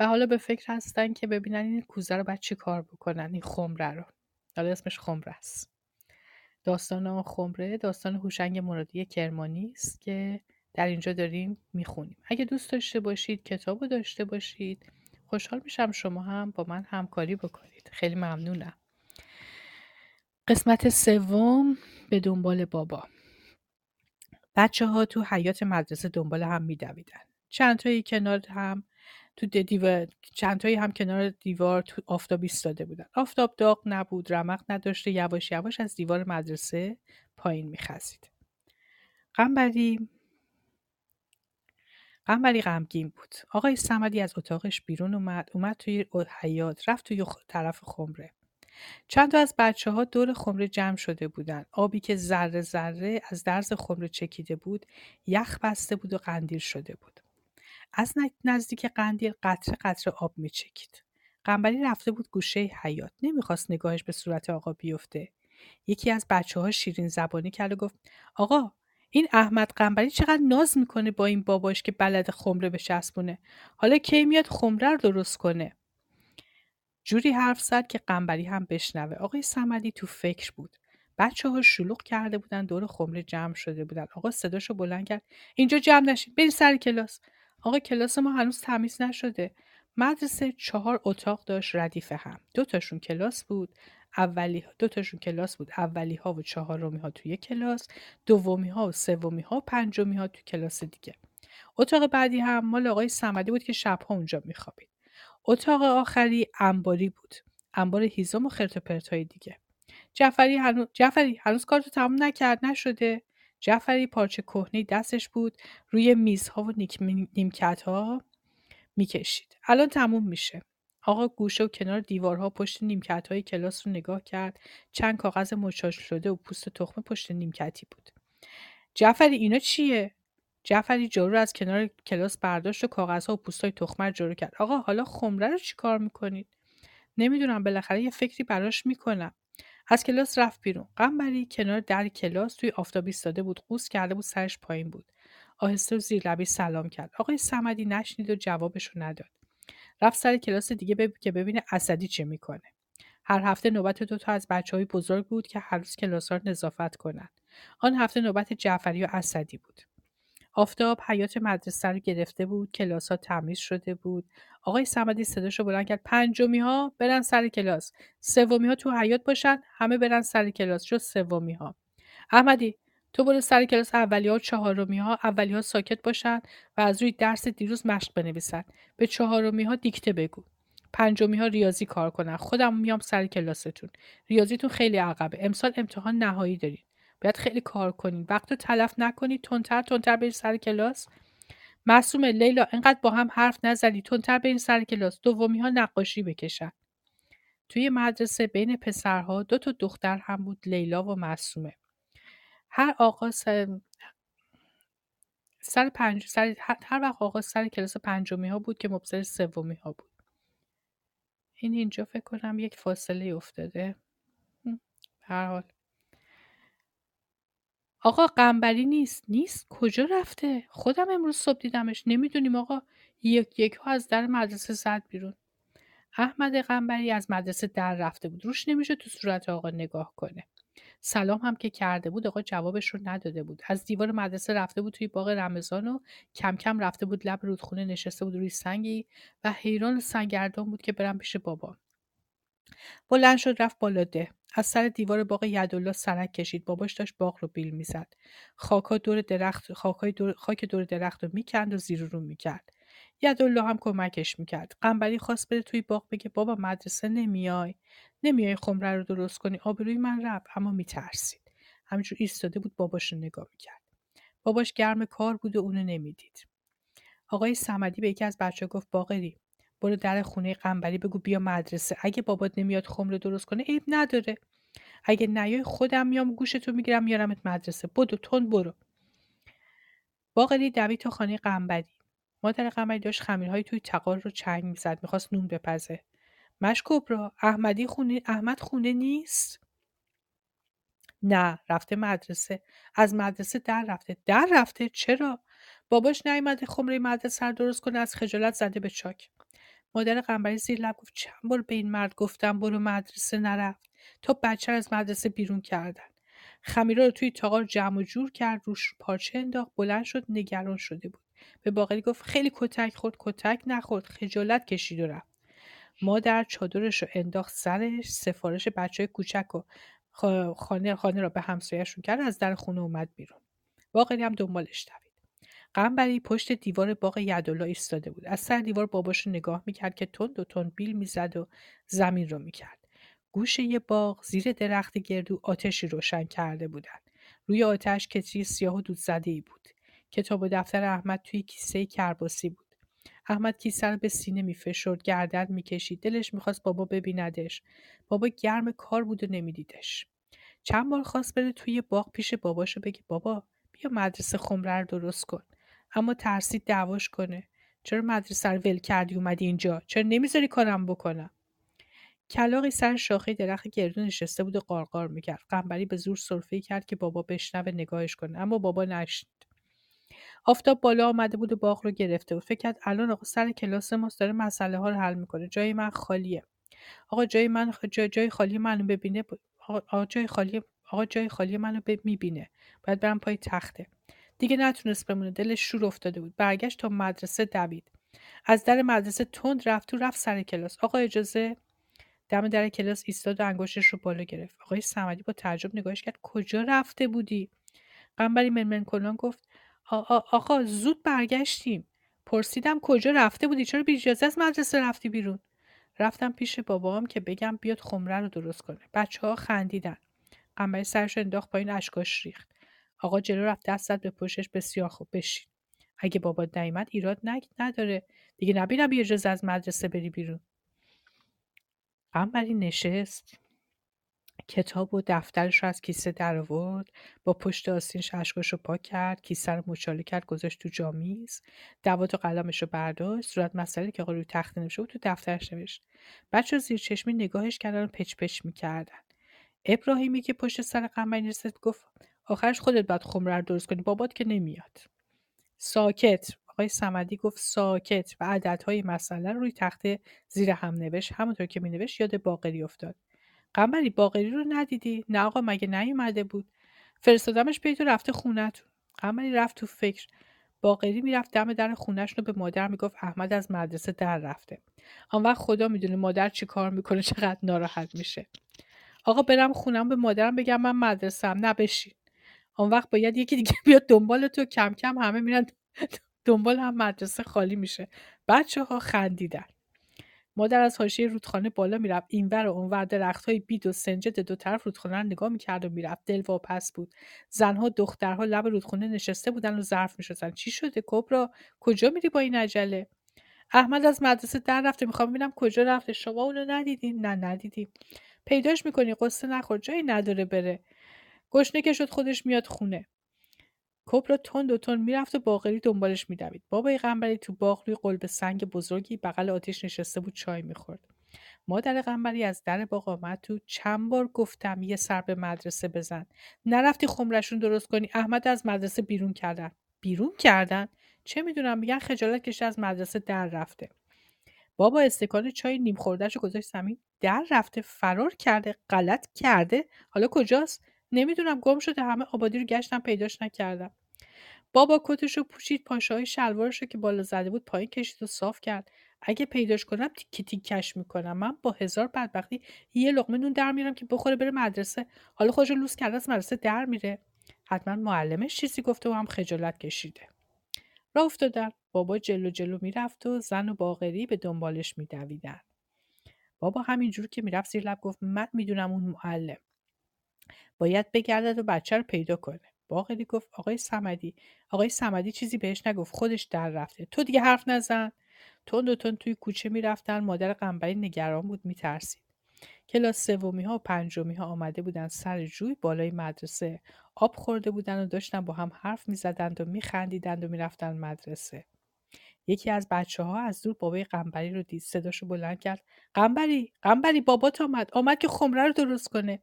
و حالا به فکر هستن که ببینن این کوزه رو باید چی کار بکنن این خمره رو. حالا اسمش خمره است. داستان خمره داستان هوشنگ مرادی کرمانی است که در اینجا داریم می‌خونیم. اگه دوست داشته باشید کتاب رو داشته باشید خوشحال میشم شما هم با من همکاری بکنید. خیلی ممنونم. قسمت سوم به دنبال بابا. بچه ها تو حیات مدرسه دنبال هم میدویدن. چند تایی کنار هم تو دیوار چند تایی هم کنار دیوار تو آفتاب ایستاده بودن. آفتاب داغ نبود رمق نداشته یواش یواش از دیوار مدرسه پایین میخزید. قنبری قنبری غمگین بود. آقای سمدی از اتاقش بیرون اومد اومد توی حیات رفت توی طرف خمره. چند تا از بچه ها دور خمره جمع شده بودن. آبی که ذره ذره از درز خمره چکیده بود یخ بسته بود و قندیل شده بود. از نزدیک قندیل قطره قطره آب میچکید. قنبری رفته بود گوشه حیات نمی‌خواست نگاهش به صورت آقا بیفته. یکی از بچه ها شیرین زبانی کرد و گفت آقا این احمد قنبری چقدر ناز می‌کنه با این باباش که بلد خمره بچسبونه. حالا کی میاد خمره رو درست کنه؟ جوری حرف زد که قنبری هم بشنوه. آقای سمدی تو فکر بود. بچه ها شلوغ کرده بودن دور خمره جمع شده بودن. آقا صداشو بلند کرد. اینجا جمع نشین. برین سر کلاس. آقا کلاس ما هنوز تمیز نشده. مدرسه چهار اتاق داشت ردیف هم. دو تاشون کلاس بود. اولی دو تاشون کلاس بود. اولی ها و چهارمی ها توی کلاس. دومی ها و سومی ها و پنجمی ها تو کلاس دیگه. اتاق بعدی هم مال آقای سمدی بود که شبها اونجا میخوابید. اتاق آخری انباری بود. انبار هیزم و خرت و پرتای دیگه. جعفری هنوز جعفری هنوز کارتو تموم نکرد. نشده. جعفری پارچه کهنه دستش بود روی میزها و نیمکت ها می‌کشید. الان تموم میشه. آقا گوشه و کنار دیوارها پشت نیمکت های کلاس رو نگاه کرد. چند کاغذ مچاش شده و پوست تخمه پشت نیمکتی بود. جعفری اینا چیه؟ جعفری جارو از کنار کلاس برداشت و کاغذها و پوستای تخمه رو جارو کرد. آقا حالا خمره رو چی کار می‌کنید؟ نمی‌دونم بالاخره یه فکری براش می‌کنم. از کلاس رفت بیرون. قنبری کنار در کلاس توی آفتابی ایستاده بود قوس کرده بود سرش پایین بود. آهسته و زیر لبی سلام کرد. آقای سمدی نشنید و جوابشو نداد. رفت سر کلاس دیگه بب... که ببینه اسدی چه می‌کنه. هر هفته نوبت دو تا از بچه های بزرگ بود که هر روز کلاس ها نظافت کنند آن هفته نوبت جعفری و اسدی بود. آفتاب حیات مدرسه رو گرفته بود کلاس ها تمیز شده بود. آقای صمدی صداشو بلند کرد. پنجمی ها برن سر کلاس. سومی ها تو حیات باشن همه برن سر کلاس. جز سومی ها احمدی تو برو سر کلاس اولی ها و چهارمی ها اولی ها ساکت باشن و از روی درس دیروز مشق بنویسن. به چهارمی ها دیکته بگو. پنجمی ها ریاضی کار کنن. خودم میام سر کلاستون. ریاضیتون خیلی عقبه. امسال امتحان نهایی دارید باید خیلی کار کنین وقت رو تلف نکنید تندتر تندتر برید سر کلاس. معصومه لیلا انقدر با هم حرف نزدی تندتر برین سر کلاس. دومی ها نقاشی بکشن. توی مدرسه بین پسرها دو تا دختر هم بود لیلا و معصومه. هر آقا سر, سر پنج سر هر وقت آقا سر کلاس پنجمی ها بود که مبصر سومی ها بود. این اینجا فکر کنم یک فاصله افتاده. هر حال. آقا قنبری نیست. نیست؟ کجا رفته؟ خودم امروز صبح دیدمش. نمی‌دونیم آقا. یک یک ها از در مدرسه زد بیرون. احمد قنبری از مدرسه در رفته بود. روش نمیشه تو صورت آقا نگاه کنه. سلام هم که کرده بود آقا جوابش رو نداده بود. از دیوار مدرسه رفته بود توی باغ رمضان و کم کم رفته بود لب رودخونه نشسته بود روی سنگی و حیران سنگردان بود که برم پیش بابا بلند شد رفت بالا ده. از سر دیوار باغ یدالله سرک کشید. باباش داشت باغ رو بیل می‌زد. خاکا دور درخت خاکای دور خاک دور درخت رو می‌کند و زیر رو می‌کرد. یدالله هم کمکش می‌کرد. قنبری خواست بره توی باغ بگه بابا مدرسه نمیای. نمیای خمره رو درست کنی؟ آبروی من رفت. اما میترسید. همینجور ایستاده بود باباش رو نگاه می‌کرد. باباش گرم کار بود و اونو نمی‌دید. آقای سمدی به یکی از بچه گفت باقری برو در خونه قنبری بگو بیا مدرسه. اگه بابات نمیاد خمره درست کنه عیب نداره. اگه نیای خودم میام گوشتو می‌گیرم میارمت مدرسه. بدو تون برو. باقری دوید تا خانه قنبری مادر قمری داشت خمیرهایی توی تقار رو چنگ می‌زد می‌خواست نون بپزه. مش کبرا احمدی خونه احمد خونه نیست؟ نه رفته مدرسه. از مدرسه در رفته. در رفته؟ چرا؟ باباش نیومده خمره مدرسه درست کنه از خجالت زده به چاک. مادر قنبری زیر لب گفت چند بار به این مرد گفتم برو مدرسه نرفت. تا بچه از مدرسه بیرون کردن. خمیرا رو توی تاقار جمع و جور کرد روش پارچه انداخت بلند شد نگران شده بود. به باقری گفت خیلی کتک خورد کتک نخورد خجالت کشید و رفت. مادر چادرش رو انداخت سرش سفارش بچه های کوچک و خانه, خانه را به همسایهشون کرد از در خونه اومد بیرون. باقری هم دنبالش دوید قنبری پشت دیوار باغ یدولا ایستاده بود. از سر دیوار باباش رو نگاه می‌کرد که تند و تند بیل می‌زد و زمین رو می‌کرد. گوشه یه باغ زیر درخت گردو آتشی روشن کرده بودند روی آتش کتری سیاه و دود زده ای بود. کتاب و دفتر احمد توی کیسه کرباسی بود. احمد کیسه رو به سینه میفشرد گردن می‌کشید. دلش می‌خواست بابا ببیندش. بابا گرم کار بود و نمیدیدش. چند بار خواست بره توی باغ پیش باباشو بگه بابا بیا مدرسه خمره رو درست کن. اما ترسید دعواش کنه. چرا مدرسه رو ول کردی اومدی اینجا؟ چرا نمی‌ذاری کارم بکنم؟ کلاقی سر شاخه درخت گردو نشسته بود و قارقار می‌کرد. قنبری به زور سرفه کرد که بابا بشنوه نگاهش کنه. اما بابا نشنید. آفتاب بالا آمده بود و باغ رو گرفته بود. فکر کرد الان آقا سر کلاس ماست داره مسئله ها رو حل می‌کنه. جای من خالیه. آقا جای من جای, جای خالی منو ببینه آقا جای خالی آقا جای خالی منو می‌بینه. باید برم پای تخته. دیگه نتونست بمونه. دلش شور افتاده بود. برگشت تا مدرسه دوید. از در مدرسه تند رفت تو رفت سر کلاس. آقا اجازه؟ دم در کلاس ایستاد و انگشتش رو بالا گرفت. آقای صمدی با تعجب نگاهش کرد. کجا رفته بودی؟ قنبری منمن کلان گفت آقا زود برگشتیم. پرسیدم کجا رفته بودی؟ چرا بی اجازه از مدرسه رفتی بیرون؟ رفتم پیش بابام که بگم بیاد خمره رو درست کنه. بچه ها خندیدن. قنبری سرش انداخت پایین اشکاش ریخت. آقا جلو رفت دست زد به پشتش بسیار خوب بشین. اگه بابا نیامد ایراد نگ نداره. دیگه نبینم بی اجازه از مدرسه بری بیرون. قنبری نشست. کتاب و دفترش رو از کیسه در آورد. با پشت آستینش اشکاش رو پاک کرد. کیسه رو مچاله کرد گذاشت تو جامیز. دوات و قلمش رو برداشت. صورت مسئله که روی تخت نمیشه بود تو دفترش نوشت. بچه زیر چشمی نگاهش کردن و پچ پچ می‌کردن. ابراهیمی که پشت سر قمری نشست گفت آخرش خودت باید خمره رو درست کنی. بابات که نمیاد. ساکت. آقای سمدی گفت ساکت و عددهای مسئله رو روی تخته زیر هم نوشت. همونطور که مینوشت یاد باقری افتاد. قمری باقری رو ندیدی؟ نه آقا مگه نیومده بود؟ فرستادمش پیت و رفته خونتون قمری رفت تو فکر. باقری می‌رفت دم در خونش رو به مادر می‌گفت احمد از مدرسه در رفته. آن وقت خدا می‌دونه مادر چی کار می‌کنه چقدر ناراحت میشه. آقا برم خونم به مادرم بگم من مدرسه نه آن وقت باید یکی دیگه بیاد دنبال تو کم کم همه میرن دنبال هم مدرسه خالی میشه. بچه ها خندیدن. مادر از حاشیه رودخانه بالا می‌رفت. اینور و اونور درختهای بید و سنجد دو طرف رودخانه رو نگاه می‌کرد و می‌رفت. دل واپس بود. زنها دخترها لب رودخانه نشسته بودن و ظرف میشستن. چی شده کبرا؟ کجا میری با این عجله؟ احمد از مدرسه در رفته. می‌خوام ببینم کجا رفته. شما اونو ندیدین؟ نه ندیدیم. پیداش می‌کنی. قصه نخور. جایی نداره بره. گشنه که شد خودش میاد خونه. کبرا تند و تند می‌رفت و باقری دنبالش میدوید. بابای قنبری تو باغ روی قلب سنگ بزرگی بغل آتیش نشسته بود چای می‌خورد. مادر قنبری از در باغ آمد تو چند بار گفتم یه سر به مدرسه بزن. نرفتی خمرشون درست کنی. احمد از مدرسه بیرون کردن. بیرون کردن؟ چه می‌دونم؟ میگن خجالت کشته از مدرسه در رفته. بابا استکان چای نیم خوردهشو گذاشت زمین. در رفته فرار کرده غلط کرده. حالا کجاست؟ نمی‌دونم گم شده همه آبادی رو گشتم پیداش نکردم. بابا کتش رو پوشید پاشهای شلوارش رو که بالا زده بود پایین کشید و صاف کرد. اگه پیداش کنم تیکی تیکش می‌کنم. من با هزار بدبختی یه لقمه نون در میرم که بخوره بره مدرسه. حالا خودش لوس کرده از مدرسه در میره. حتما معلمش چیزی گفته و هم خجالت کشیده. راه افتادن. بابا جلو جلو می‌رفت و زن و باغری به دنبالش میدویدن. بابا همینجور که می‌رفت زیر لب گفت من می‌دونم اون معلم. باید بگردد و بچه رو پیدا کنه. باقری گفت آقای سمدی. آقای سمدی چیزی بهش نگفت. خودش در رفته. تو دیگه حرف نزن. تون دو تون توی کوچه می‌رفتن. مادر قنبری نگران بود میترسید. کلاس سومی ها و پنجمی ها آمده بودن سر جوی بالای مدرسه. آب خورده بودن و داشتن با هم حرف می‌زدند و میخندیدند و می‌رفتن مدرسه. یکی از بچه ها از دور بابای قنبری رو دید. صداشو بلند کرد. قنبری قنبری بابات آمد. آمد که خمره رو درست کنه.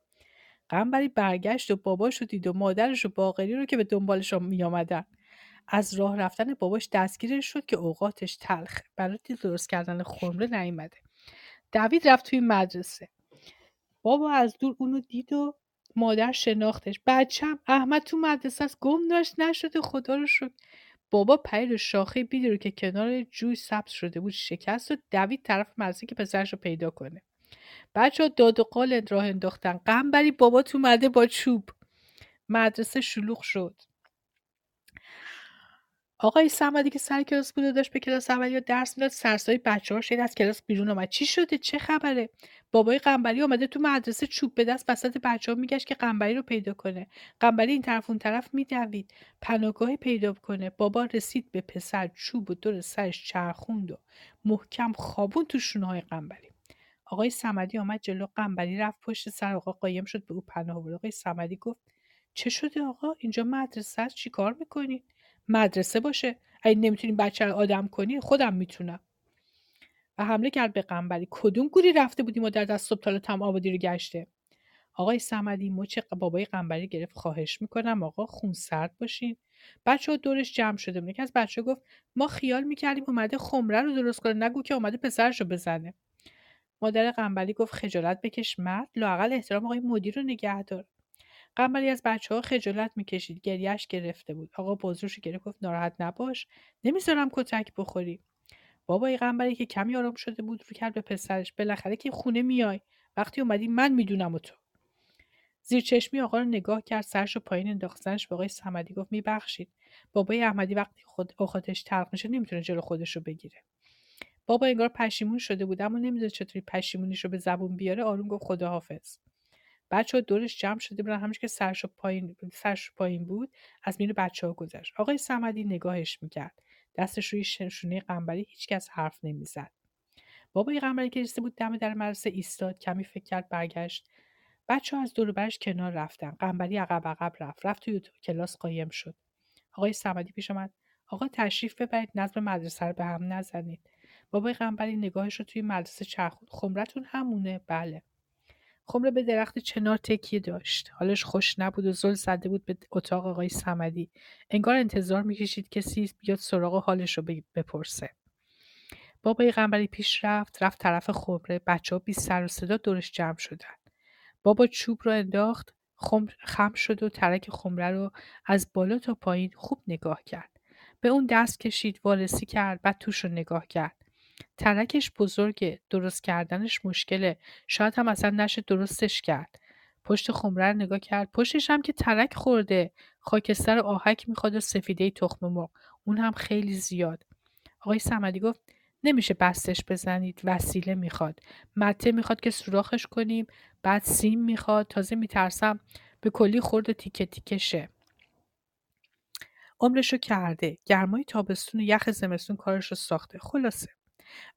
قنبری برگشت و باباش رو دید و مادرش و باقری رو که به دنبالش می آمدن. از راه رفتن باباش دستگیرش شد که اوقاتش تلخه. برای درست کردن خمره نیومده. دوید رفت توی مدرسه. بابا از دور اونو دید و مادر شناختش. بچم احمد تو مدرسه است گم داشت نشده خدا رو شد بابا پیر شاخه بیدی رو که کنار جوی سبز شده بود شکست و دوید طرف مدرسه که پسرش رو پیدا کنه. بچه داد و قال راه انداختن. قنبری بابا تو مده با چوب. مدرسه شلوغ شد. آقای سمدی که سر کلاس بود داشت به کلاس اول یا درس می‌داد سرسای بچه ها از کلاس بیرون آمد چی شده؟ چه خبره؟ بابای قنبری آمده تو مدرسه چوب به دست وسط بچه ها میگشت که قنبری رو پیدا کنه. قنبری این طرف اون طرف میدوید. پناهگاهی پیدا کنه. بابا رسید به پسر چوب و دور سرش چرخوند و محکم خوابون تو شونه های قنبری آقای سمدی آمد جلو قنبری رفت پشت سر آقا قایم شد به او پناه برد. آقای سمدی گفت چه شده آقا؟ اینجا مدرسه است چیکار می‌کنید مدرسه باشه. اگه نمی‌تونی بچه رو آدم کنی خودم می‌تونم. و حمله کرد به قنبری کدوم گوری رفته بودیم و در از صبح تم آبادی رو گشته؟ آقای سمدی مچ بابای قنبری گرفت. خواهش می‌کنم آقا خون سرد باشین. بچه ها دورش جمع شده بود. از بچه گفت ما خیال می‌کردیم اومده خمره رو درست کنه. نگو که اومده پسرش رو بزنه. مادر قنبری گفت خجالت بکش مرد لاقل احترام آقای مدیر رو نگه دار. قنبری از بچه ها خجالت می‌کشید گریهش گرفته بود. آقا بزرگش گرفت گفت ناراحت نباش. نمی‌ذارم کتک بخوری. بابای قنبری که کمی آرام شده بود رو کرد به پسرش. بالاخره که خونه میای. وقتی اومدی من می‌دونم و تو. زیر چشمی آقا رو نگاه کرد سرش رو پایین انداخت. زنش به آقای صمدی گفت میبخشید. بابای احمدی وقتی خود اوقاتش تلخ میشه نمی‌تونه جلو خودش رو بگیره. بابا انگار پشیمون شده بود اما نمی‌دونه چطوری پشیمونیش رو به زبون بیاره. آروم گفت خداحافظ. بچه دورش جمع شده بودن همش که سرش پایین سرش پایین بود از میون بچه ها گذشت. آقای سمدی نگاهش می‌کرد. دستش روی شونه قنبری هیچکس حرف نمی‌زد. بابای قنبری که رسیده بود دم در مدرسه ایستاد کمی فکر کرد برگشت. بچه ها از دور برش کنار رفتن. قنبری عقب عقب رفت. رفت توی کلاس قایم شد. آقای سمدی پیش آمد آقا تشریف ببرید نظم مدرسه رو به هم نزنید. بابای قنبری نگاهش رو توی مدرسه چرخوند خمرتون همونه بله. خمره به درخت چنار تکیه داشت. حالش خوش نبود و زل زده بود به اتاق آقای سمدی انگار انتظار می‌کشید کسی بیاد سراغ حالش رو بپرسه. بابای قنبری پیش رفت رفت طرف خمره. بچه ها بی سر و صدا دورش جمع شدن. بابا چوب رو انداخت خم شد و ترک خمره رو از بالا تا پایین خوب نگاه کرد. به اون دست کشید وارسی کرد بعد توش رو نگاه کرد. ترکش بزرگه درست کردنش مشکله. شاید هم اصلا نشه درستش کرد. پشت خمره رو نگاه کرد. پشتش هم که ترک خورده. خاکستر آهک می‌خواد و سفیده تخم مرغ. اون هم خیلی زیاد. آقای سمدی گفت نمیشه بستش بزنید. وسیله می‌خواد. مته می‌خواد که سوراخش کنیم. بعد سیم می‌خواد. تازه میترسم به کلی خورد و تیکه تیکه شه عمرشو کرده. گرمای تابستون و یخ زمستون کارش رو ساخته. خلاصه.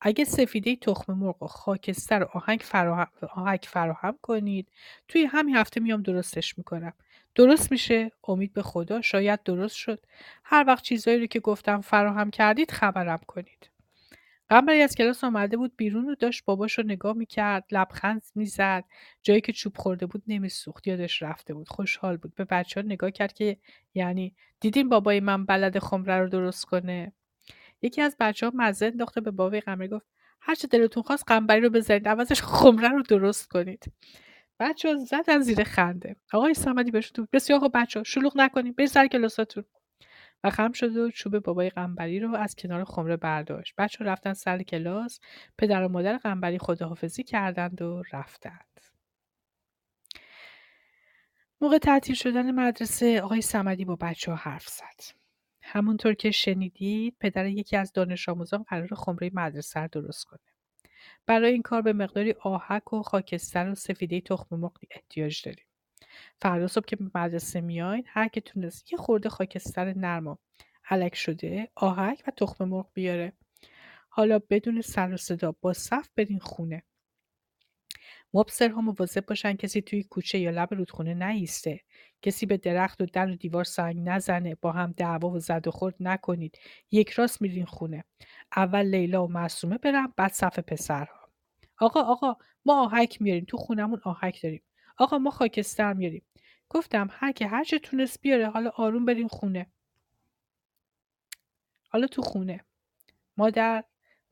اگه سفیده تخم مرغ و خاکستر و آهنگ فراهم, آهنگ فراهم کنید. توی همین هفته میام درستش می‌کنم. درست میشه؟ امید به خدا شاید درست شد. هر وقت چیزایی رو که گفتم فراهم کردید خبرم کنید. قمری از کلاس آمده بود بیرون و داشت باباش نگاه می‌کرد لبخند می‌زد. جایی که چوب خورده بود نمیسوخت یادش رفته بود. خوشحال بود. به بچه ها نگاه کرد که یعنی دیدیم بابای من بلد خمره رو درست کنه؟ یکی از بچه ها مزه انداخته به بابای قمری گفت هرچه دلتون خواست قنبری رو بزنید عوضش خمره رو درست کنید. بچه ها زدن زیر خنده. آقای سمدی بهشون تو بسیار خوب بچه ها شلوغ نکنید برید سر کلاساتون و خم شد و چوب بابای قنبری رو از کنار خمره برداشت. بچه ها رفتن سر کلاس پدر و مادر قنبری خداحافظی کردند و رفتند. موقع تعطیل شدن مدرسه آقای سمدی با بچه ها حرف زد. همونطور که شنیدید پدر یکی از دانش آموزان قرار خمره مدرسه رو درست کنه. برای این کار به مقداری آهک و خاکستر و سفیده تخم مرغ احتیاج داریم. فردا صبح که به مدرسه میاین هر که تونست یه خورده خاکستر نرم و علک شده آهک و تخم مرغ بیاره. حالا بدون سر و صدا با صف برین خونه. مبصرها مواظب باشن کسی توی کوچه یا لب رودخونه نیسته. کسی به درخت و در و دیوار سنگ نزنه با هم دعوا و زد و خورد نکنید. یک راست میرین خونه. اول لیلا و معصومه برم بعد صف پسرها. آقا آقا ما آهک میاریم. تو خونمون آهک داریم. آقا ما خاکستر میاریم. گفتم هر که هر چه تونست بیاره حالا آروم بریم خونه. حالا تو خونه. مادر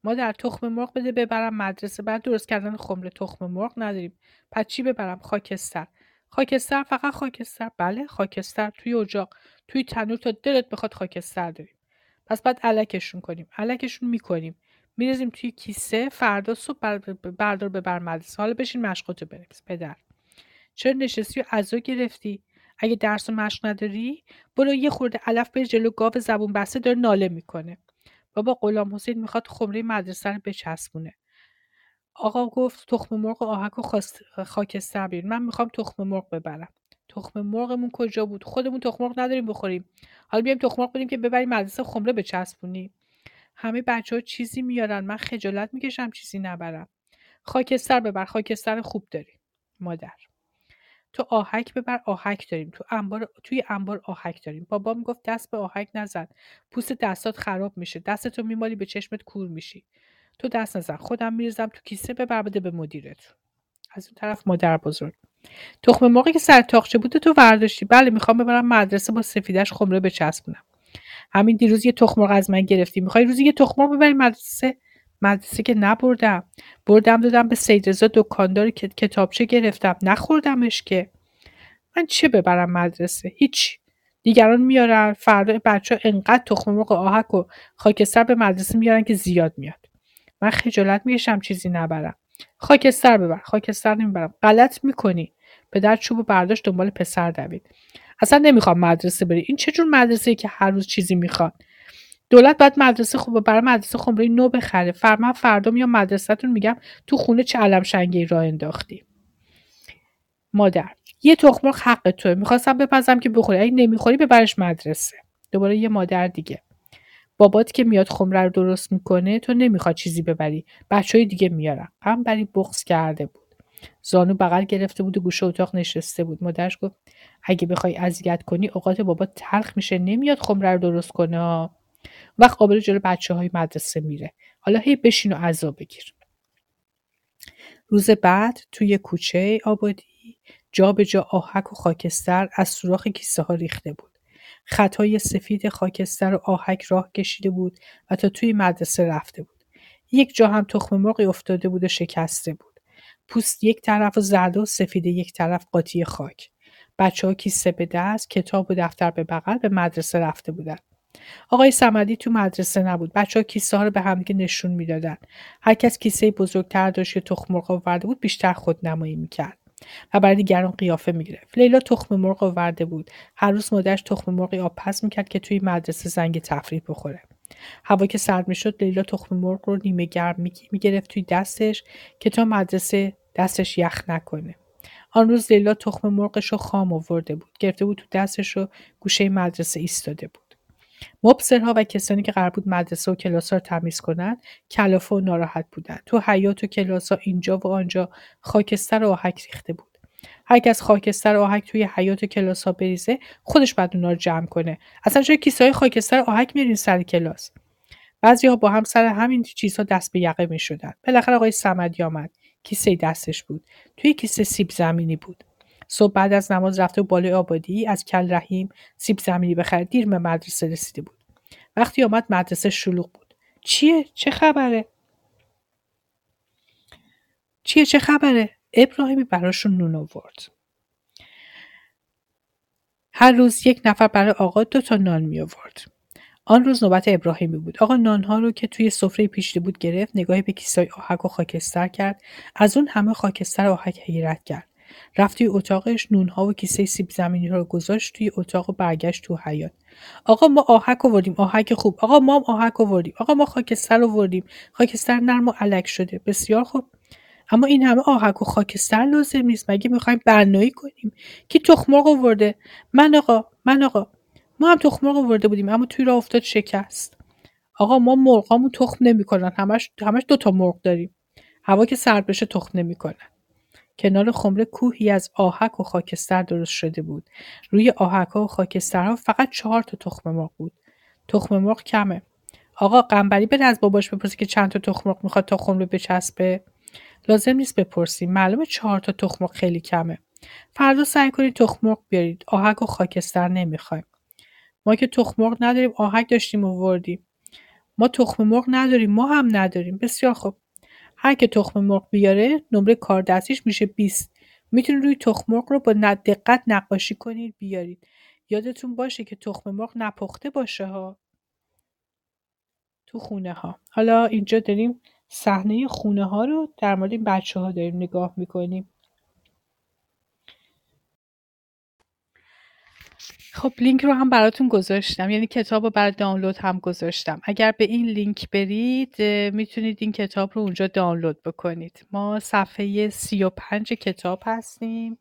مادر تخم مرغ بده ببرم مدرسه بعد درست کردن خمره تخم مرغ نداریم. پس چی ببرم؟ خاکستر. خاکستر فقط خاکستر. بله خاکستر توی اجاق توی تنور تا دلت بخواد خاکستر داریم پس بعد علکشون کنیم. علکشون می‌کنیم. میرزیم توی کیسه. فردا صبح بردار ببر مدرسه حالا بشین مشقاتو بنویس پدر. چرا نشستی و عزا گرفتی؟ اگه درس و مشق نداری برو یه خورده علف به جلو گاو زبون بسته داره ناله می‌کنه. بابا غلام حسین می‌خواد خمره مدرسه رو بچسبونه. آقا گفت تخم مرغ و آهک و خاکستر من می‌خوام تخم مرغ ببرم. تخم مرغمون کجا بود؟ خودمون تخم مرغ نداریم بخوریم. حالا بیایم تخم مرغ بدیم که ببریم مدرسه خمره بچسبونیم همه بچه ها چیزی میارن. من خجالت می‌کشم چیزی نبرم. خاکستر ببر. خاکستر خوب داری مادر. تو آهک ببر. آهک داریم. تو انبار توی انبار آهک داریم. بابا می‌گفت دست به آهک نزن. پوست دستات خراب میشه. دستتو میمالی به چشمت کور میشی. تو دست نزن. خودم میرزم تو کیسه ببر بده به مدیرت. از اون طرف مادر بزرگ. تخم مرغی که سر تاخچه بوده تو ورداشتی. بله می‌خوام ببرم مدرسه با سفیدش خمره بچسبونم. همین دیروز یه تخم از من گرفتی. می‌خوای روزی یه تخم ببری مدرسه؟ مدرسه که نبردم. بردم دادم به سید رضا دکاندار کتابچه گرفتم. نخوردمش که. من چه ببرم مدرسه؟ هیچ دیگران میارن. فردا بچه ها انقدر تخم مرغ آهک و خاکستر به مدرسه میارن که زیاد میاد. من خجالت می‌کشم چیزی نبرم. خاکستر ببر خاکستر نمی‌برم. غلط می‌کنی. پدر چوب و برداشت دنبال پسر دوید. اصلا نمی‌خوام مدرسه بری. این چه جور مدرسه ای که هر روز چیزی می‌خواد دولت باید مدرسه خوبه برای مدرسه خمره نو بخره. فرما فردا میام مدرسهتون میگم تو خونه چه علم شنگی راه انداختی. مادر یه تخم حق توه. می‌خواستم بپزم که بخوری. اگه نمی‌خوری ببرش مدرسه. دوباره یه مادر دیگه. بابات که میاد خمره رو درست می‌کنه تو نمی‌خواد چیزی ببری. بچه های دیگه میارن. هم بری بغز کرده بود. زانو بغل گرفته بود و گوشه اتاق نشسته بود. مادرش گفت اگه بخوای اذیت کنی اوقات بابا تلخ میشه. نمیاد خمره رو درست کنه. وقت قابل جلو بچه های مدرسه میره. حالا هی بشین و عذا بگیر. روز بعد توی کوچه آبادی جا به جا آهک و خاکستر از سوراخ کیسه ها ریخته بود. خطای سفید خاکستر و آهک راه کشیده بود و تا توی مدرسه رفته بود. یک جا هم تخم مرغی افتاده بود و شکسته بود. پوست یک طرف و زرد و سفید یک طرف قاطی خاک. بچه ها کیسه به دست کتاب و دفتر به بغل به مدرسه رفته بودند آقای سمدی تو مدرسه نبود. بچه ها کیسه ها رو به همدیگه نشون می‌دادن. هر کس کیسه بزرگتر داشت که تخم مرغ آورده بود بیشتر خودنمایی می‌کرد. و برای دیگران قیافه می‌گرفت لیلا تخم مرغ آورده بود. هر روز مادرش تخم مرغی آب پس می‌کرد که توی مدرسه زنگ تفریح بخوره. هوا که سرد می‌شد لیلا تخم مرغ رو نیمه گرم می‌گرفت توی دستش که تا مدرسه دستش یخ نکنه. آن روز لیلا تخم مرغش رو خام آورده بود. گرفته بود تو دستش رو گوشه مدرسه ایستاده بود. مبصرها و کسانی که قرار بود مدرسه و کلاس رو تمیز کنند کلافه و ناراحت بودند تو حیات و کلاس ها اینجا و آنجا خاکستر و آهک ریخته بود هر کس خاکستر آهک توی حیات و کلاس ها بریزه خودش بعد اونا رو جمع کنه اصلا چرا کیسه های خاکستر آهک میرین سر کلاس ها با هم سر همین چیزها دست به یقه می شدن. بالاخره آقای سمدی آمد. کیسه دستش بود. توی کیسه سیب زمینی بود. صبح بعد از نماز رفته بالای آبادی از کل رحیم سیب زمینی بخره دیر به مدرسه رسیده بود. وقتی آمد مدرسه شلوغ بود. چیه؟ چه خبره؟ چیه چه خبره؟ ابراهیمی براشون نون آورد. هر روز یک نفر برای آقا دو تا نان می آورد. آن روز نوبت ابراهیمی بود. آقا نانها رو که توی سفره پیشیده بود گرفت، نگاهی به کیسای آهک و خاکستر کرد. از اون همه خاکستر آهک حیرت کرد. رفت توی اتاقش نونها و کیسه سیب زمینی رو گذاشت توی اتاق و برگشت تو حیات. آقا ما آهک آوردیم آهک خوب. آقا ما هم آهک آوردیم. آقا ما خاکستر آوردیم. خاکستر نرم و علک شده. بسیار خوب. اما این همه آهک و خاکستر لازم نیست. مگه می‌خوایم برنایی کنیم؟ کی تخمرغ آورده؟ من آقا من آقا. ما هم تخمرغ آورده بودیم اما توی راه افتاد شکست. آقا ما مرغامون تخم نمی‌کنن. همش همش دو تا مرغ داریم. هوا که سرد بشه تخم نمی‌کنن. کنار خمره کوهی از آهک و خاکستر درست شده بود. روی آهک و خاکسترها فقط چهار تا تخم مرغ بود. تخم مرغ کمه. آقا قنبری بره از باباش بپرسی که چند تا تخم مرغ می‌خواد تا خمره بچسبه. لازم نیست بپرسیم. معلومه چهار تا تخم خیلی کمه. فردا سعی کنید تخم بیارید. آهک و خاکستر نمی‌خوایم. ما که تخم نداریم آهک داشتیم وردیم. ما تخم مرغ نداریم ما هم نداریم. بسیار خوب. هر که تخم مرغ بیاره نمره کار دستیش میشه 20 می‌تونید روی تخم مرغ رو با دقت نقاشی کنید بیارید. یادتون باشه که تخم مرغ نپخته باشه ها. تو خونه ها. حالا اینجا داریم صحنه خونه ها رو در مورد این بچه ها داریم نگاه می‌کنیم. خب لینک رو هم براتون گذاشتم. یعنی کتاب رو برای دانلود هم گذاشتم. اگر به این لینک برید می‌تونید این کتاب رو اونجا دانلود بکنید. ما صفحه 35 کتاب هستیم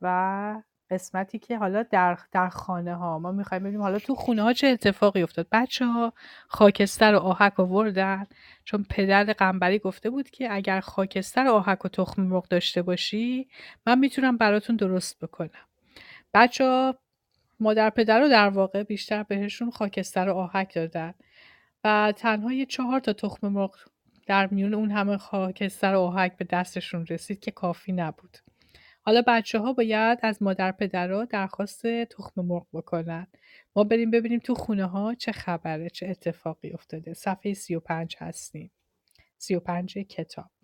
و قسمتی که حالا در, در خانه ها. ما می‌خوایم ببینیم حالا تو خونه ها چه اتفاقی افتاد. بچه ها خاکستر و آهک آوردن. چون پدر قنبری گفته بود که اگر خاکستر و آهک و تخم مرغ داشته باشی من می‌تونم براتون درست بکنم. بچه ها مادر پدر رو در واقع بیشتر بهشون خاکستر و آهک دادن. و تنها یه چهار تا تخم مرغ در میون اون همه خاکستر و آهک به دستشون رسید که کافی نبود. حالا بچه ها باید از مادر پدرها درخواست تخم مرغ بکنن. ما بریم ببینیم تو خونه ها چه خبره چه اتفاقی افتاده. صفحه 35 هستیم. 35 کتاب.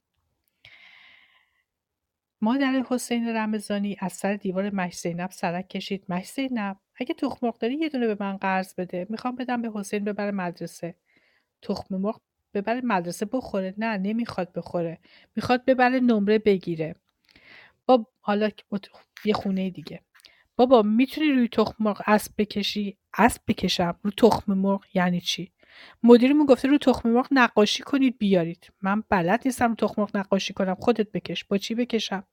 مادر حسین رمضانی از سر دیوار مش زینب سرک کشید. مش زینب اگه تخم مرغ داری یه دونه به من قرض بده. می‌خوام بدم به حسین ببره مدرسه. تخم مرغ ببره مدرسه بخوره. نه نمی‌خواد بخوره. می‌خواد ببره نمره بگیره. با حالا یه خونه دیگه. بابا می‌تونی روی تخم مرغ اسب بکشی؟ اسب بکشم. رو تخم مرغ یعنی چی؟ مدیرمون گفته رو تخم مرغ نقاشی کنید بیارید. من بلد نیستم تخم مرغ نقاشی کنم. خودت بکش. با چی بکشم؟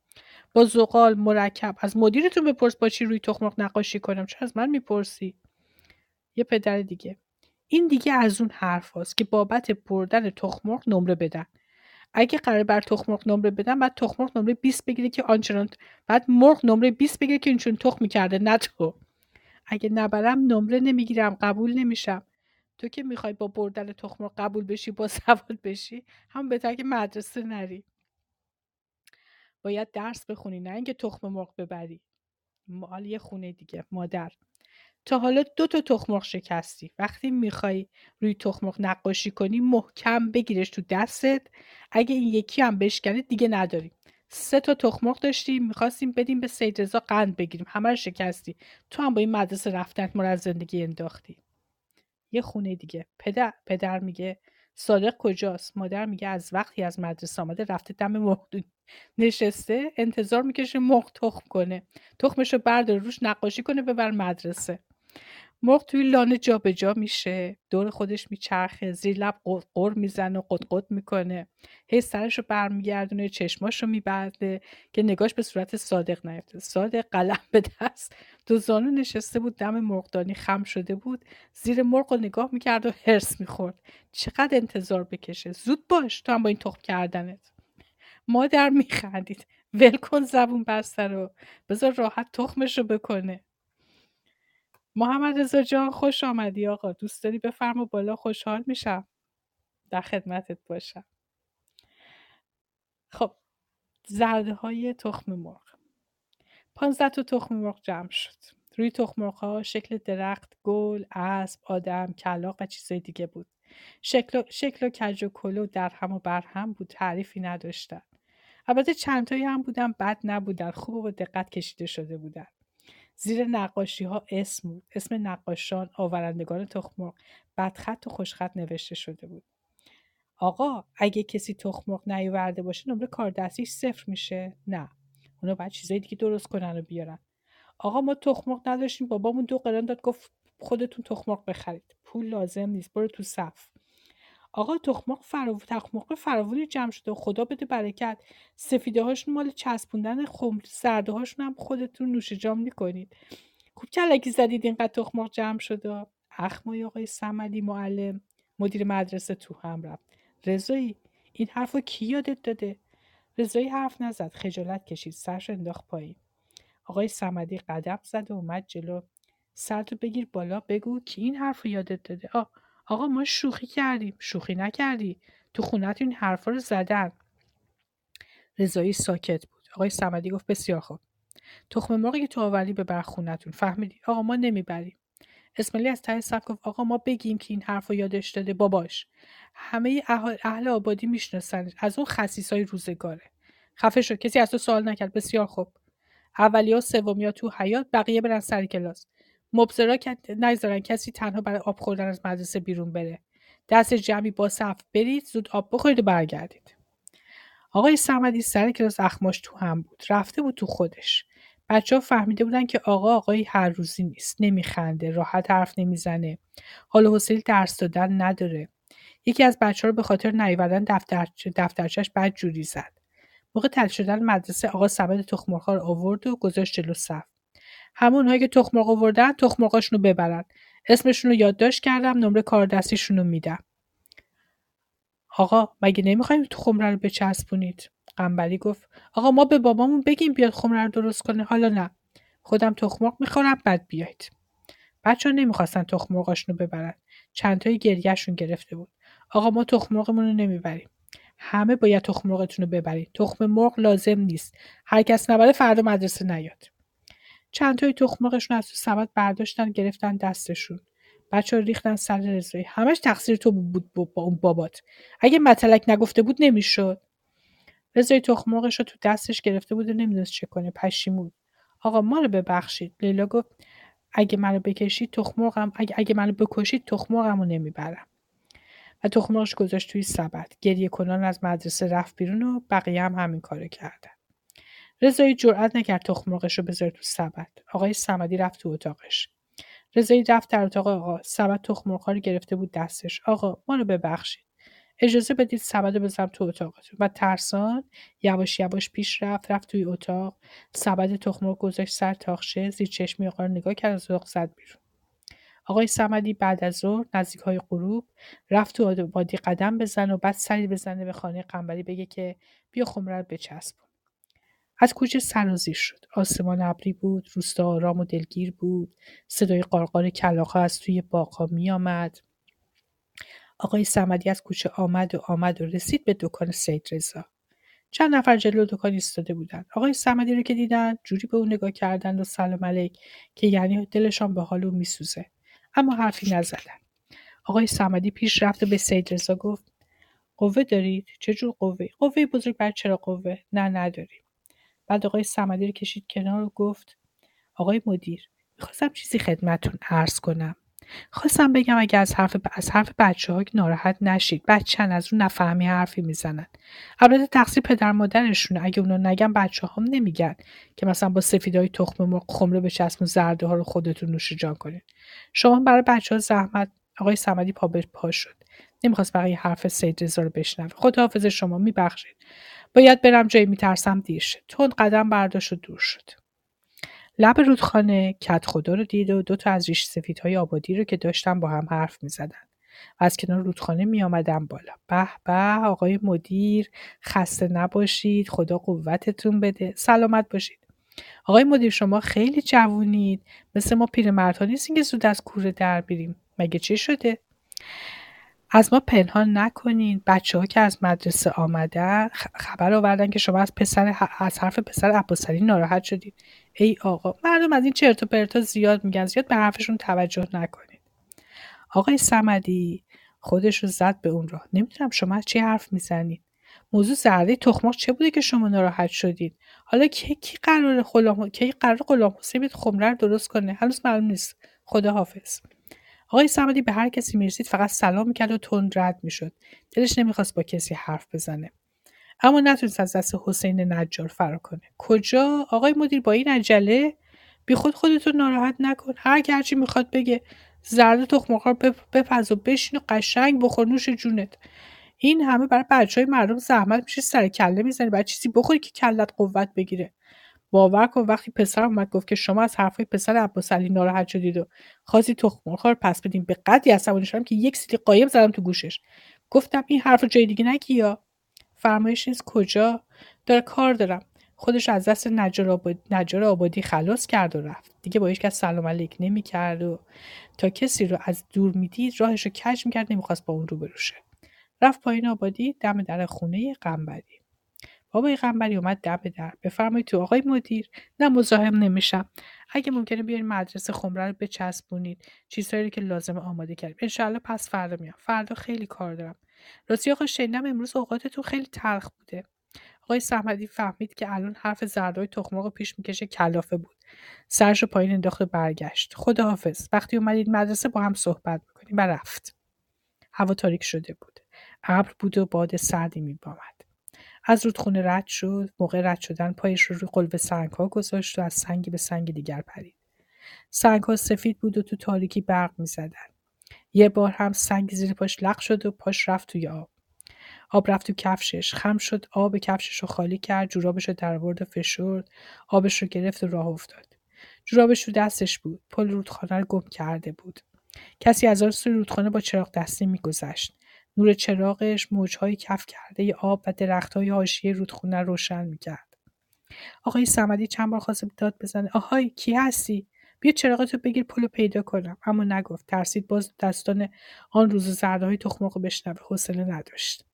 با زغال مرکب. از مدیرتون بپرس با چی روی تخم مرغ نقاشی کنم. چه از من می‌پرسی؟ یه پدر دیگه. این دیگه از اون حرف هاست که بابت بردن تخم مرغ نمره بدن. اگه قرار بر تخم مرغ نمره بدن بعد تخم مرغ نمره 20 بگیره که آنچنان بعد مرغ نمره 20 بگیره که اینچون تخم می‌کرده نه تو. اگه نبرم نمره نمی‌گیرم قبول نمیشم. تو که می‌خوای با بردن تخم مرغ قبول بشی با سواد بشی هم بهتر که مدرسه نری. باید درس بخونی نه اینکه تخم مرغ ببری. مال یه خونه دیگه مادر. تا حالا دو تا تخمرغ شکستی. وقتی می‌خوای روی تخمرغ نقاشی کنی محکم بگیرش تو دستت. اگه این یکی هم بشکنه دیگه نداری. سه تا تخمرغ داشتیم می‌خواستیم بدیم به سید رضا قند بگیریم. همه شکستی. تو هم با این مدرسه رفتن ما از زندگی انداختی. یه خونه دیگه. پدر پدر میگه صادق کجاست؟ مادر میگه از وقتی از مدرسه آمده رفته دم مرغ نشسته انتظار می‌کشه مرغ تخم کنه. تخمش رو روش نقاشی کنه ببر مدرسه. مرغ توی لانه جابجا جا میشه. دور خودش میچرخه زیر لب قر می‌زنه و قدقد می‌کنه. هی سرش رو برمیگردونه چشماش رو میبرده که نگاش به صورت صادق نیفته. صادق قلم به دست. دو زانو نشسته بود دم مرغدانی خم شده بود. زیر مرغ رو نگاه می‌کرد و هرس می‌خورد. چقدر انتظار بکشه. زود باش تو هم با این تخم کردنت. مادر میخندید. ول کن زبون بسته رو. بذار راحت تخمش رو بکنه. محمد رضا جان خوش آمدی آقا. دوست داری بفرما بالا خوشحال میشم. در خدمتت باشم. خب زرده های تخم مرغ. پانزده تا تخم مرغ جمع شد. روی تخم ها شکل درخت گل اسب آدم کلاق و چیزای دیگه بود. شکل, شکل و کج و کلو در هم و بر هم بود. تعریفی نداشتن. البته چندتایی هم بودن بد نبودن. خوب و دقت کشیده شده بودن. زیر نقاشی ها اسم بود. اسم نقاشان آورندگان تخم بدخط و خوشخط نوشته شده بود. آقا اگه کسی تخم نیورده باشه نمره کار دستیش صفر میشه. نه. اونا باید چیزای دیگه درست کنن و بیارن. آقا ما تخم نداشتیم. بابامون دو قران داد گفت خودتون تخم بخرید. پول لازم نیست. برو تو صف. آقا تخمق فرو... تخمق فراوونی جمع شده. خدا بده برکت. سفیده هاشون مال چسبوندن خمر زرده هاشون هم خودتون نوش جام می‌کنید. خوب کلکی زدید اینقدر تخمق جمع شده. اخمای آقای سمدی معلم. مدیر مدرسه تو هم رفت. رضایی این حرف رو کی یادت داده؟ رضایی حرف نزد. خجالت کشید. سرش انداخت پایین. آقای سمدی قدم زد و اومد جلو. سرتو بگیر بالا. بگو کی این حرف رو یادت داده؟ آه آقا ما شوخی کردیم. شوخی نکردی. تو خونت این حرفا رو زدن. رضایی ساکت بود. آقای سمدی گفت بسیار خوب. تخم مرغی که تو آوردی به خونتون. فهمیدی؟ آقا ما نمی‌بریم. اسماعیلی از ته صف گفت آقا ما بگیم که این حرف رو یادش داده باباش. همه اهل, آبادی می‌شناسن از اون های روزگاره. خفه شد کسی از تو سوال نکرد. بسیار خوب. اولی ها سومی تو حیات بقیه برن سر کلاس. مبصرا نگذارن کسی تنها برای آب خوردن از مدرسه بیرون بره. دست جمعی با صف برید زود آب بخورید و برگردید. آقای سمدی سر کلاس اخماش تو هم بود. رفته بود تو خودش. بچه ها فهمیده بودن که آقا آقای هر روزی نیست. نمیخنده راحت حرف نمی‌زنه. حال حوصله درس دادن نداره. یکی از بچه ها رو به خاطر نیوردن دفتر دفترچش بد جوری زد. موقع تعطیل شدن مدرسه آقا سمد تخمرها رو آورد و گذاشت جلو صف همونهایی که تخم مرغ آوردن تخم رو ببرن. اسمشون رو یادداشت کردم نمره کار دستیشون رو میدم. آقا مگه نمی‌خوایم تو خمره رو بچسبونید؟ قنبری گفت. آقا ما به بابامون بگیم بیاد خمره رو درست کنه. حالا نه. خودم تخم می‌خورم بعد بیاید. بچه ها نمی‌خواستن تخم رو ببرن. چندتایی گریهشون گرفته بود. آقا ما تخم مرغمون رو نمی‌بریم. همه باید تخم مرغتون رو ببرید تخم مرغ لازم نیست. هر کس نبره فردا مدرسه نیاد. چند تای تخمقشون از تو سبد برداشتن گرفتن دستشون. بچه ها ریختن سر رضایی. همش تقصیر تو بود با اون بابات. اگه متلک نگفته بود نمی‌شد. رضایی تخمقش رو تو دستش گرفته بود و نمی‌دونست چه کنه. پشیمون آقا ما رو ببخشید. لیلا گفت اگه منو بکشید تخمرغم اگه اگه منو بکشید تخمرغمو نمی‌برم. و تخمرغش گذاشت توی سبد. گریه کنان از مدرسه رفت بیرون و بقیه هم همین کارو کردن. رضایی جرئت نکرد تخم مرغش رو بذاره تو سبد. آقای صمدی رفت تو اتاقش. رضایی رفت در اتاق آقا. سبد تخم مرغ رو گرفته بود دستش. آقا ما رو ببخشید. اجازه بدید سبد رو بذارم تو اتاقتون. و ترسان یواش یواش پیش رفت رفت توی اتاق. سبد تخم گذاشت سر تاخشه زیر چشمی آقا رو نگاه کرد از اتاق زد بیرون. آقای سمدی بعد از ظهر نزدیک های غروب رفت تو وادی قدم بزن و بعد سری بزنه به خانه قنبری بگه که بیا خمره رو بچسبون از کوچه سرازیر شد. آسمان ابری بود روستا آرام و دلگیر بود. صدای قارقار کلاقها از توی باغها میآمد. آقای سمدی از کوچه آمد و آمد و رسید به دکان سید رضا. چند نفر جلو دکان ایستاده بودند. آقای سمدی رو که دیدن جوری به اون نگاه کردند و سلام علیک که یعنی دلشان به حال او میسوزه. اما حرفی نزدن آقای سمدی پیش رفت و به سید رضا گفت قوه دارید؟ چه جور قوه؟ قوه بزرگ بر چرا قوه؟ نه نداریم. بعد آقای صمدی رو کشید کنار و گفت آقای مدیر می‌خواستم چیزی خدمتون عرض کنم. خواستم بگم اگه از حرف از حرف بچه ها ناراحت نشید. بچن از اون نفهمی حرفی می‌زنن. البته تقصیر پدر مادرشونه. اگه اونو نگم بچه هم نمیگن که مثلا با سفیدهای تخم مرغ خمره به چسب زرده ها رو خودتون نوش جان کنین شما برای بچه ها زحمت آقای صمدی پا به پا شد. نمی‌خواست بقیه حرف سید رضا رو بشنوه. خداحافظ شما میبخشید. باید برم جایی میترسم دیر شد. تند قدم برداشت و دور شد. لب رودخانه کت خدا رو دید و دو تا از ریش سفیدهای آبادی رو که داشتن با هم حرف می‌زدن. و از کنار رودخانه می بالا. به به آقای مدیر خسته نباشید خدا قوتتون بده. سلامت باشید. آقای مدیر شما خیلی جوونید. مثل ما پیرمردها نیستین که زود از کوره در بیریم مگه چی شده؟ از ما پنهان نکنین. بچه ها که از مدرسه آمدن خبر آوردن که شما از پسر از حرف پسر عباسلی ناراحت شدید ای آقا مردم از این چرت و پرتا زیاد میگن. زیاد به حرفشون توجه نکنید آقای سمدی خودش رو زد به اون راه. نمی‌دونم شما از چی حرف می‌زنید موضوع زرده تخماق چه بوده که شما ناراحت شدید حالا کی کی قرار غلام کی قرار غلام حسین خمره درست کنه؟ هنوز معلوم نیست. خدا حافظ آقای سمدی به هر کسی می‌رسید فقط سلام می‌کرد و تند رد می‌شد. دلش نمی‌خواست با کسی حرف بزنه. اما نتونست از دست حسین نجار فرا کنه. کجا؟ آقای مدیر با این عجله؟ بی خود خودتون ناراحت نکن. هر کی هرچی می‌خواد بگه. زرد تخم رو بپز و بشین و قشنگ بخور نوش جونت. این همه برای بچه های مردم زحمت میشه سر کله می‌زنی بعد چیزی بخوری که کلت قوت بگیره. باور کن وقتی پسر اومد گفت که شما از حرفای پسر عباس علی ناراحت شدید و خواستی تخم رو پس بدیم به قدری عصبانی شدم که یک سیلی قایم زدم تو گوشش. گفتم این حرف جای دیگه نگی یا؟ فرمایش نیست کجا؟ داره کار دارم. خودش از دست نجار آبادی, نجار آبادی خلاص کرد و رفت. دیگه با هیچ کس سلام علیک نمی‌کرد و تا کسی رو از دور می‌دید راهش رو کج می‌کرد نمی‌خواست با اون رو بروشه. رفت پایین آبادی دم در خونه قنبری بابای قنبری اومد دم در. بفرمایید تو آقای مدیر. نه مزاحم نمیشم. اگه ممکنه بیاین مدرسه خمره رو بچسبونید. چیزهایی که لازم آماده کردیم. انشاالله پس فردا میام. فردا خیلی کار دارم. راستی آقا شنیدم امروز اوقاتتون خیلی تلخ بوده. آقای سحمدی فهمید که الان حرف زردای تخماق پیش می‌کشه کلافه بود. سرشو پایین انداخت و برگشت. خداحافظ. وقتی اومدید مدرسه با هم صحبت می‌کنیم و رفت. هوا تاریک شده بود. ابر بود و باد سردی میبامد. از رودخونه رد شد موقع رد شدن پایش رو روی قلب سنگ ها گذاشت و از سنگی به سنگ دیگر پرید. سنگ ها سفید بود و تو تاریکی برق می‌زدن. یه بار هم سنگ زیر پاش لق شد و پاش رفت توی آب. آب رفت تو کفشش. خم شد آب کفشش رو خالی کرد جورابش رو در و فشرد. آبش رو گرفت و راه افتاد. جورابش رو دستش بود. پل رودخانه رو گم کرده بود. کسی از آن سوی رودخانه با چراغ دستی میگذشت. نور چراغش موجهای کف کرده آب و درختهای حاشیه رودخونه روشن می‌کرد. آقای سمدی چند بار خواست داد بزنه. آهای کی هستی؟ بیا چراغتو بگیر پلو پیدا کنم. اما نگفت. ترسید باز دستان آن روز زرده های تخم مرغ بشنوه. حوصله نداشت.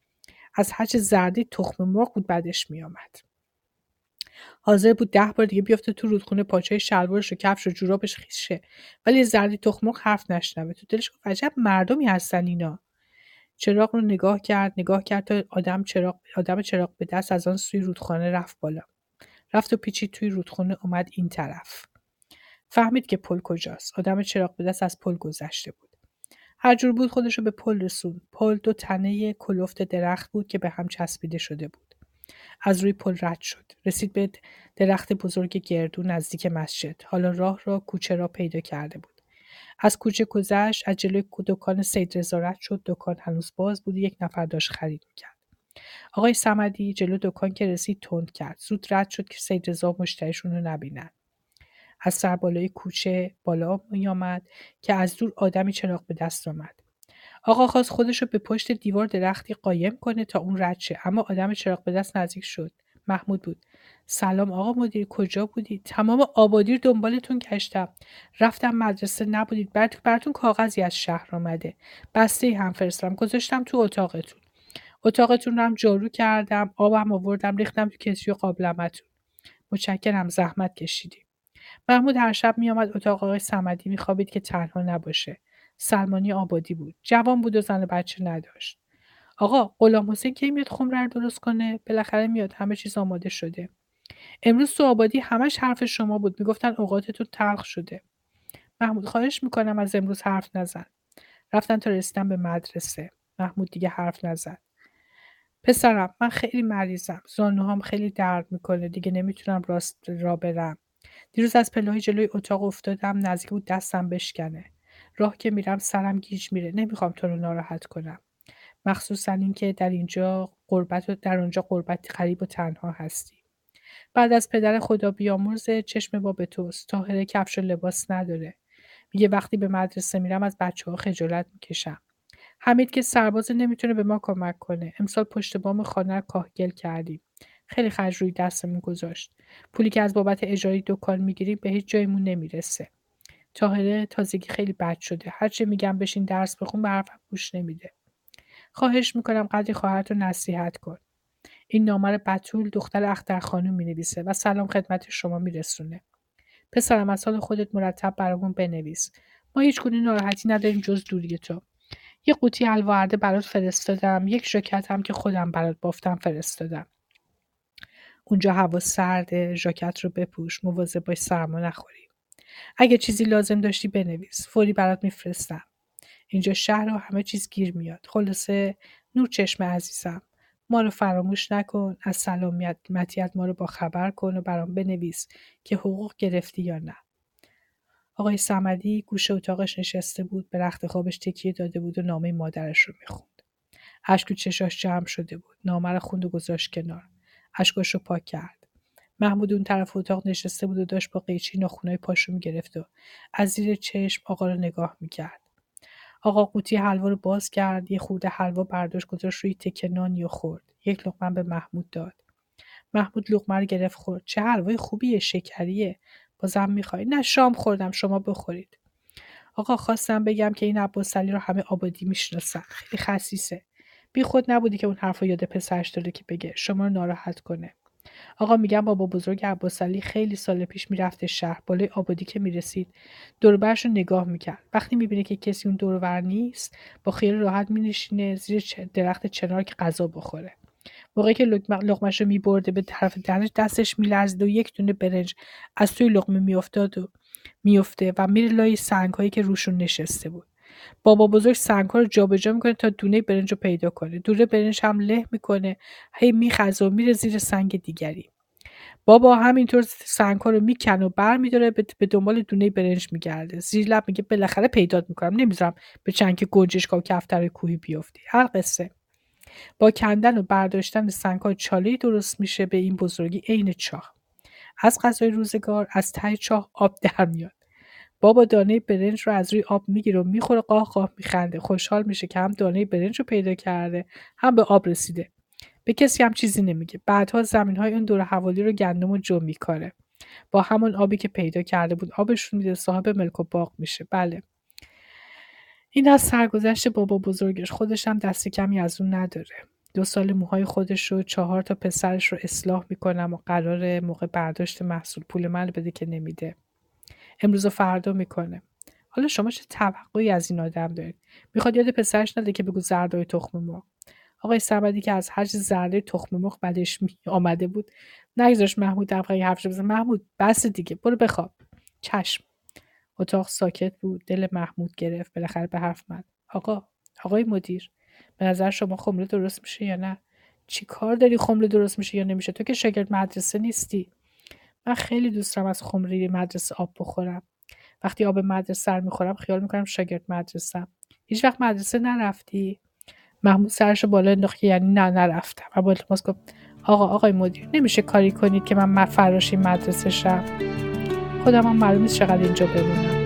از هرچه زردی تخم مرغ بود بعدش میآمد. حاضر بود ده بار دیگه بیفته تو رودخونه پاچه شلوارش و کفش و جورابش خیشه. ولی زردی تخم مرغ حرف نشنوه. تو دلش گفت عجب مردمی هستن اینا. چراغ رو نگاه کرد نگاه کرد تا آدم چراغ آدم چراغ به دست از آن سوی رودخانه رفت بالا. رفت و پیچید توی رودخانه اومد این طرف. فهمید که پل کجاست. آدم چراغ به دست از پل گذشته بود. هر جور بود خودش رو به پل رسوند. پل دو تنه کلفت درخت بود که به هم چسبیده شده بود. از روی پل رد شد. رسید به درخت بزرگ گردو نزدیک مسجد. حالا راه را کوچه را پیدا کرده بود. از کوچه گذشت از جلوی دکان سید رضا شد. دکان هنوز باز بود. یک نفر داشت خرید می‌کرد. آقای سمدی جلو دکان که رسید تند کرد. زود رد شد که سید رضا مشتریشون رو نبینن. از سربالای کوچه بالا میآمد که از دور آدمی چراغ به دست آمد. آقا خواست خودش رو به پشت دیوار درختی قایم کنه تا اون رد شه. اما آدم چراغ به دست نزدیک شد. محمود بود. سلام آقا مدیر کجا بودید؟ تمام آبادی رو دنبالتون گشتم. رفتم مدرسه نبودید. بعد براتون کاغذی از شهر آمده بسته هم فرستم گذاشتم تو اتاقتون. اتاقتون رو هم جارو کردم آبم آوردم ریختم تو و قابلمتون. متشکرم زحمت کشیدی. محمود هر شب میآمد اتاق آقای صمدی. میخوابید که تنها نباشه. سلمانی آبادی بود. جوان بود و زن بچه نداشت. آقا غلام حسین کی میاد خمره رو درست کنه؟ بالاخره میاد. همه چیز آماده شده. امروز تو آبادی همش حرف شما بود. می‌گفتن اوقاتتون تلخ شده. محمود خواهش می‌کنم از امروز حرف نزن. رفتن تا رسیدن به مدرسه. محمود دیگه حرف نزد پسرم من خیلی مریضم. زانوهام خیلی درد می‌کنه. دیگه نمی‌تونم راست را برم. دیروز از پلهای جلوی اتاق افتادم. نزدیک بود دستم بشکنه. راه که میرم سرم گیج میره. نمی‌خوام تو رو ناراحت کنم. مخصوصا اینکه در اینجا قربت و در اونجا قربت قریب و تنها هستی. بعد از پدر خدا بیامرزه چشم با به توست. تاهره کفش و لباس نداره. میگه وقتی به مدرسه میرم از بچه ها خجالت می‌کشم. حمید که سرباز نمی‌تونه به ما کمک کنه. امسال پشت بام خانه کاهگل کردیم. خیلی خرج روی دستمون گذاشت. پولی که از بابت اجاره دکان می‌گیریم به هیچ جایمون نمی‌رسه. تاهره تازگی خیلی بد شده. هرچه میگم بشین درس بخون به حرفم گوش نمیده. خواهش می‌کنم قدری خواهرت رو نصیحت کن. این نامه بتول دختر اختر خانم می نویسه و سلام خدمت شما میرسونه. پسرم از حال خودت مرتب برامون بنویس. ما هیچ گونه ناراحتی نداریم جز دوری تو. یه قوطی حلوا برات فرستادم. یک ژاکت هم که خودم برات بافتم فرستادم. اونجا هوا سرده ژاکت رو بپوش. مواظب باش سرما نخوری. اگه چیزی لازم داشتی بنویس. فوری برات میفرستم. اینجا شهر و همه چیز گیر میاد. خلاصه نور چشم عزیزم. ما رو فراموش نکن از سلامتیت ما رو با خبر کن و برام بنویس که حقوق گرفتی یا نه. آقای سمدی گوشه اتاقش نشسته بود به رخت خوابش تکیه داده بود و نامه مادرش رو می‌خوند. اشک و چشاش جمع شده بود. نامه رو خوند و گذاشت کنار. اشکاش رو پاک کرد. محمود اون طرف اتاق نشسته بود و داشت با قیچی ناخونای پاشو می‌گرفت و از زیر چشم آقا رو نگاه می‌کرد. آقا قوطی حلوا رو باز کرد یه خورده حلوا برداشت گذاشت روی تکه نانی و خورد. یک لقمه به محمود داد. محمود لقمه رو گرفت خورد. چه حلوای خوبیه شکریه. بازم می‌خوای. نه شام خوردم شما بخورید. آقا خواستم بگم که این عباسعلی رو همه آبادی می‌شناسن. خیلی خسیسه بی خود نبودی که اون حرف یاد پسرش داره که بگه. شما رو ناراحت کنه. آقا میگم بابا بزرگ عباسعلی خیلی سال پیش می‌رفته شهر بالای آبادی که می‌رسید. دوربرش رو نگاه می‌کرد. وقتی می‌بینه که کسی اون دورور نیست با خیال راحت مینشینه زیر درخت چنار که غذا بخوره. موقعی که لقمش رو میبرده به طرف دهنش دستش میلرزید و یک دونه برنج از توی لقمه میافتاد و میفته و میره لای سنگ هایی که روشون نشسته بود. بابا بزرگ سنگ ها رو جابجا می‌کنه تا دونه برنج رو پیدا کنه. دونه برنج هم له می‌کنه. هی میخزه و میره زیر سنگ دیگری. بابا همینطور سنگ ها رو می‌کنه و بر میداره به دنبال دونه برنج میگرده. زیر لب میگه بالاخره پیدات می‌کنم. نمی‌ذارم به چنگ گنجشکا و کفتر کوهی بیفتی. هر قصه. با کندن و برداشتن سنگ های چاله درست میشه به این بزرگی عین چاه. از غذای روزگار از ته چاه آب در میاد. بابا دانه برنج رو از روی آب می‌گیره و می‌خوره قاه قاه میخنده. خوشحال میشه که هم دانه برنج رو پیدا کرده هم به آب رسیده. به کسی هم چیزی نمیگه. بعدها زمین های اون دور حوالی رو گندم و جو میکاره. با همون آبی که پیدا کرده بود آبشون میده صاحب ملک و باغ میشه. بله. این از سرگذشت بابا بزرگش. خودش هم دست کمی از اون نداره. دو سال موهای خودش رو چهار تا پسرش رو اصلاح می‌کنم و قرار موقع برداشت محصول پول من بده که نمیده. امروز و فردا می‌کنه. حالا شما چه توقعی از این آدم دارید؟ می‌خواد یاد پسرش نده که بگو زردای تخم مرغ. آقای سمدی که از هر زرده تخم مرغ بعدش می آمده بود. نگذاشت محمود دفعه حرفش بزن. محمود بس دیگه برو بخواب. چشم. اتاق ساکت بود. دل محمود گرفت. بالاخره به حرف من آقا آقای مدیر به نظر شما خمره درست میشه یا نه؟ چی کار داری؟ خمره درست میشه یا نمیشه؟ تو که شاگرد مدرسه نیستی. من خیلی دوست دارم از خمره مدرسه آب بخورم. وقتی آب مدرسه سر می‌خورم خیال می‌کنم شاگرد مدرسه هیچ وقت مدرسه نرفتی؟ محمود سرش بالا انداخت یعنی نه نرفتم. و با التماس گفت آقا آقای مدیر نمیشه کاری کنید که من فراشی مدرسه شم. خودم هم معلوم نیست چقدر اینجا بمونم.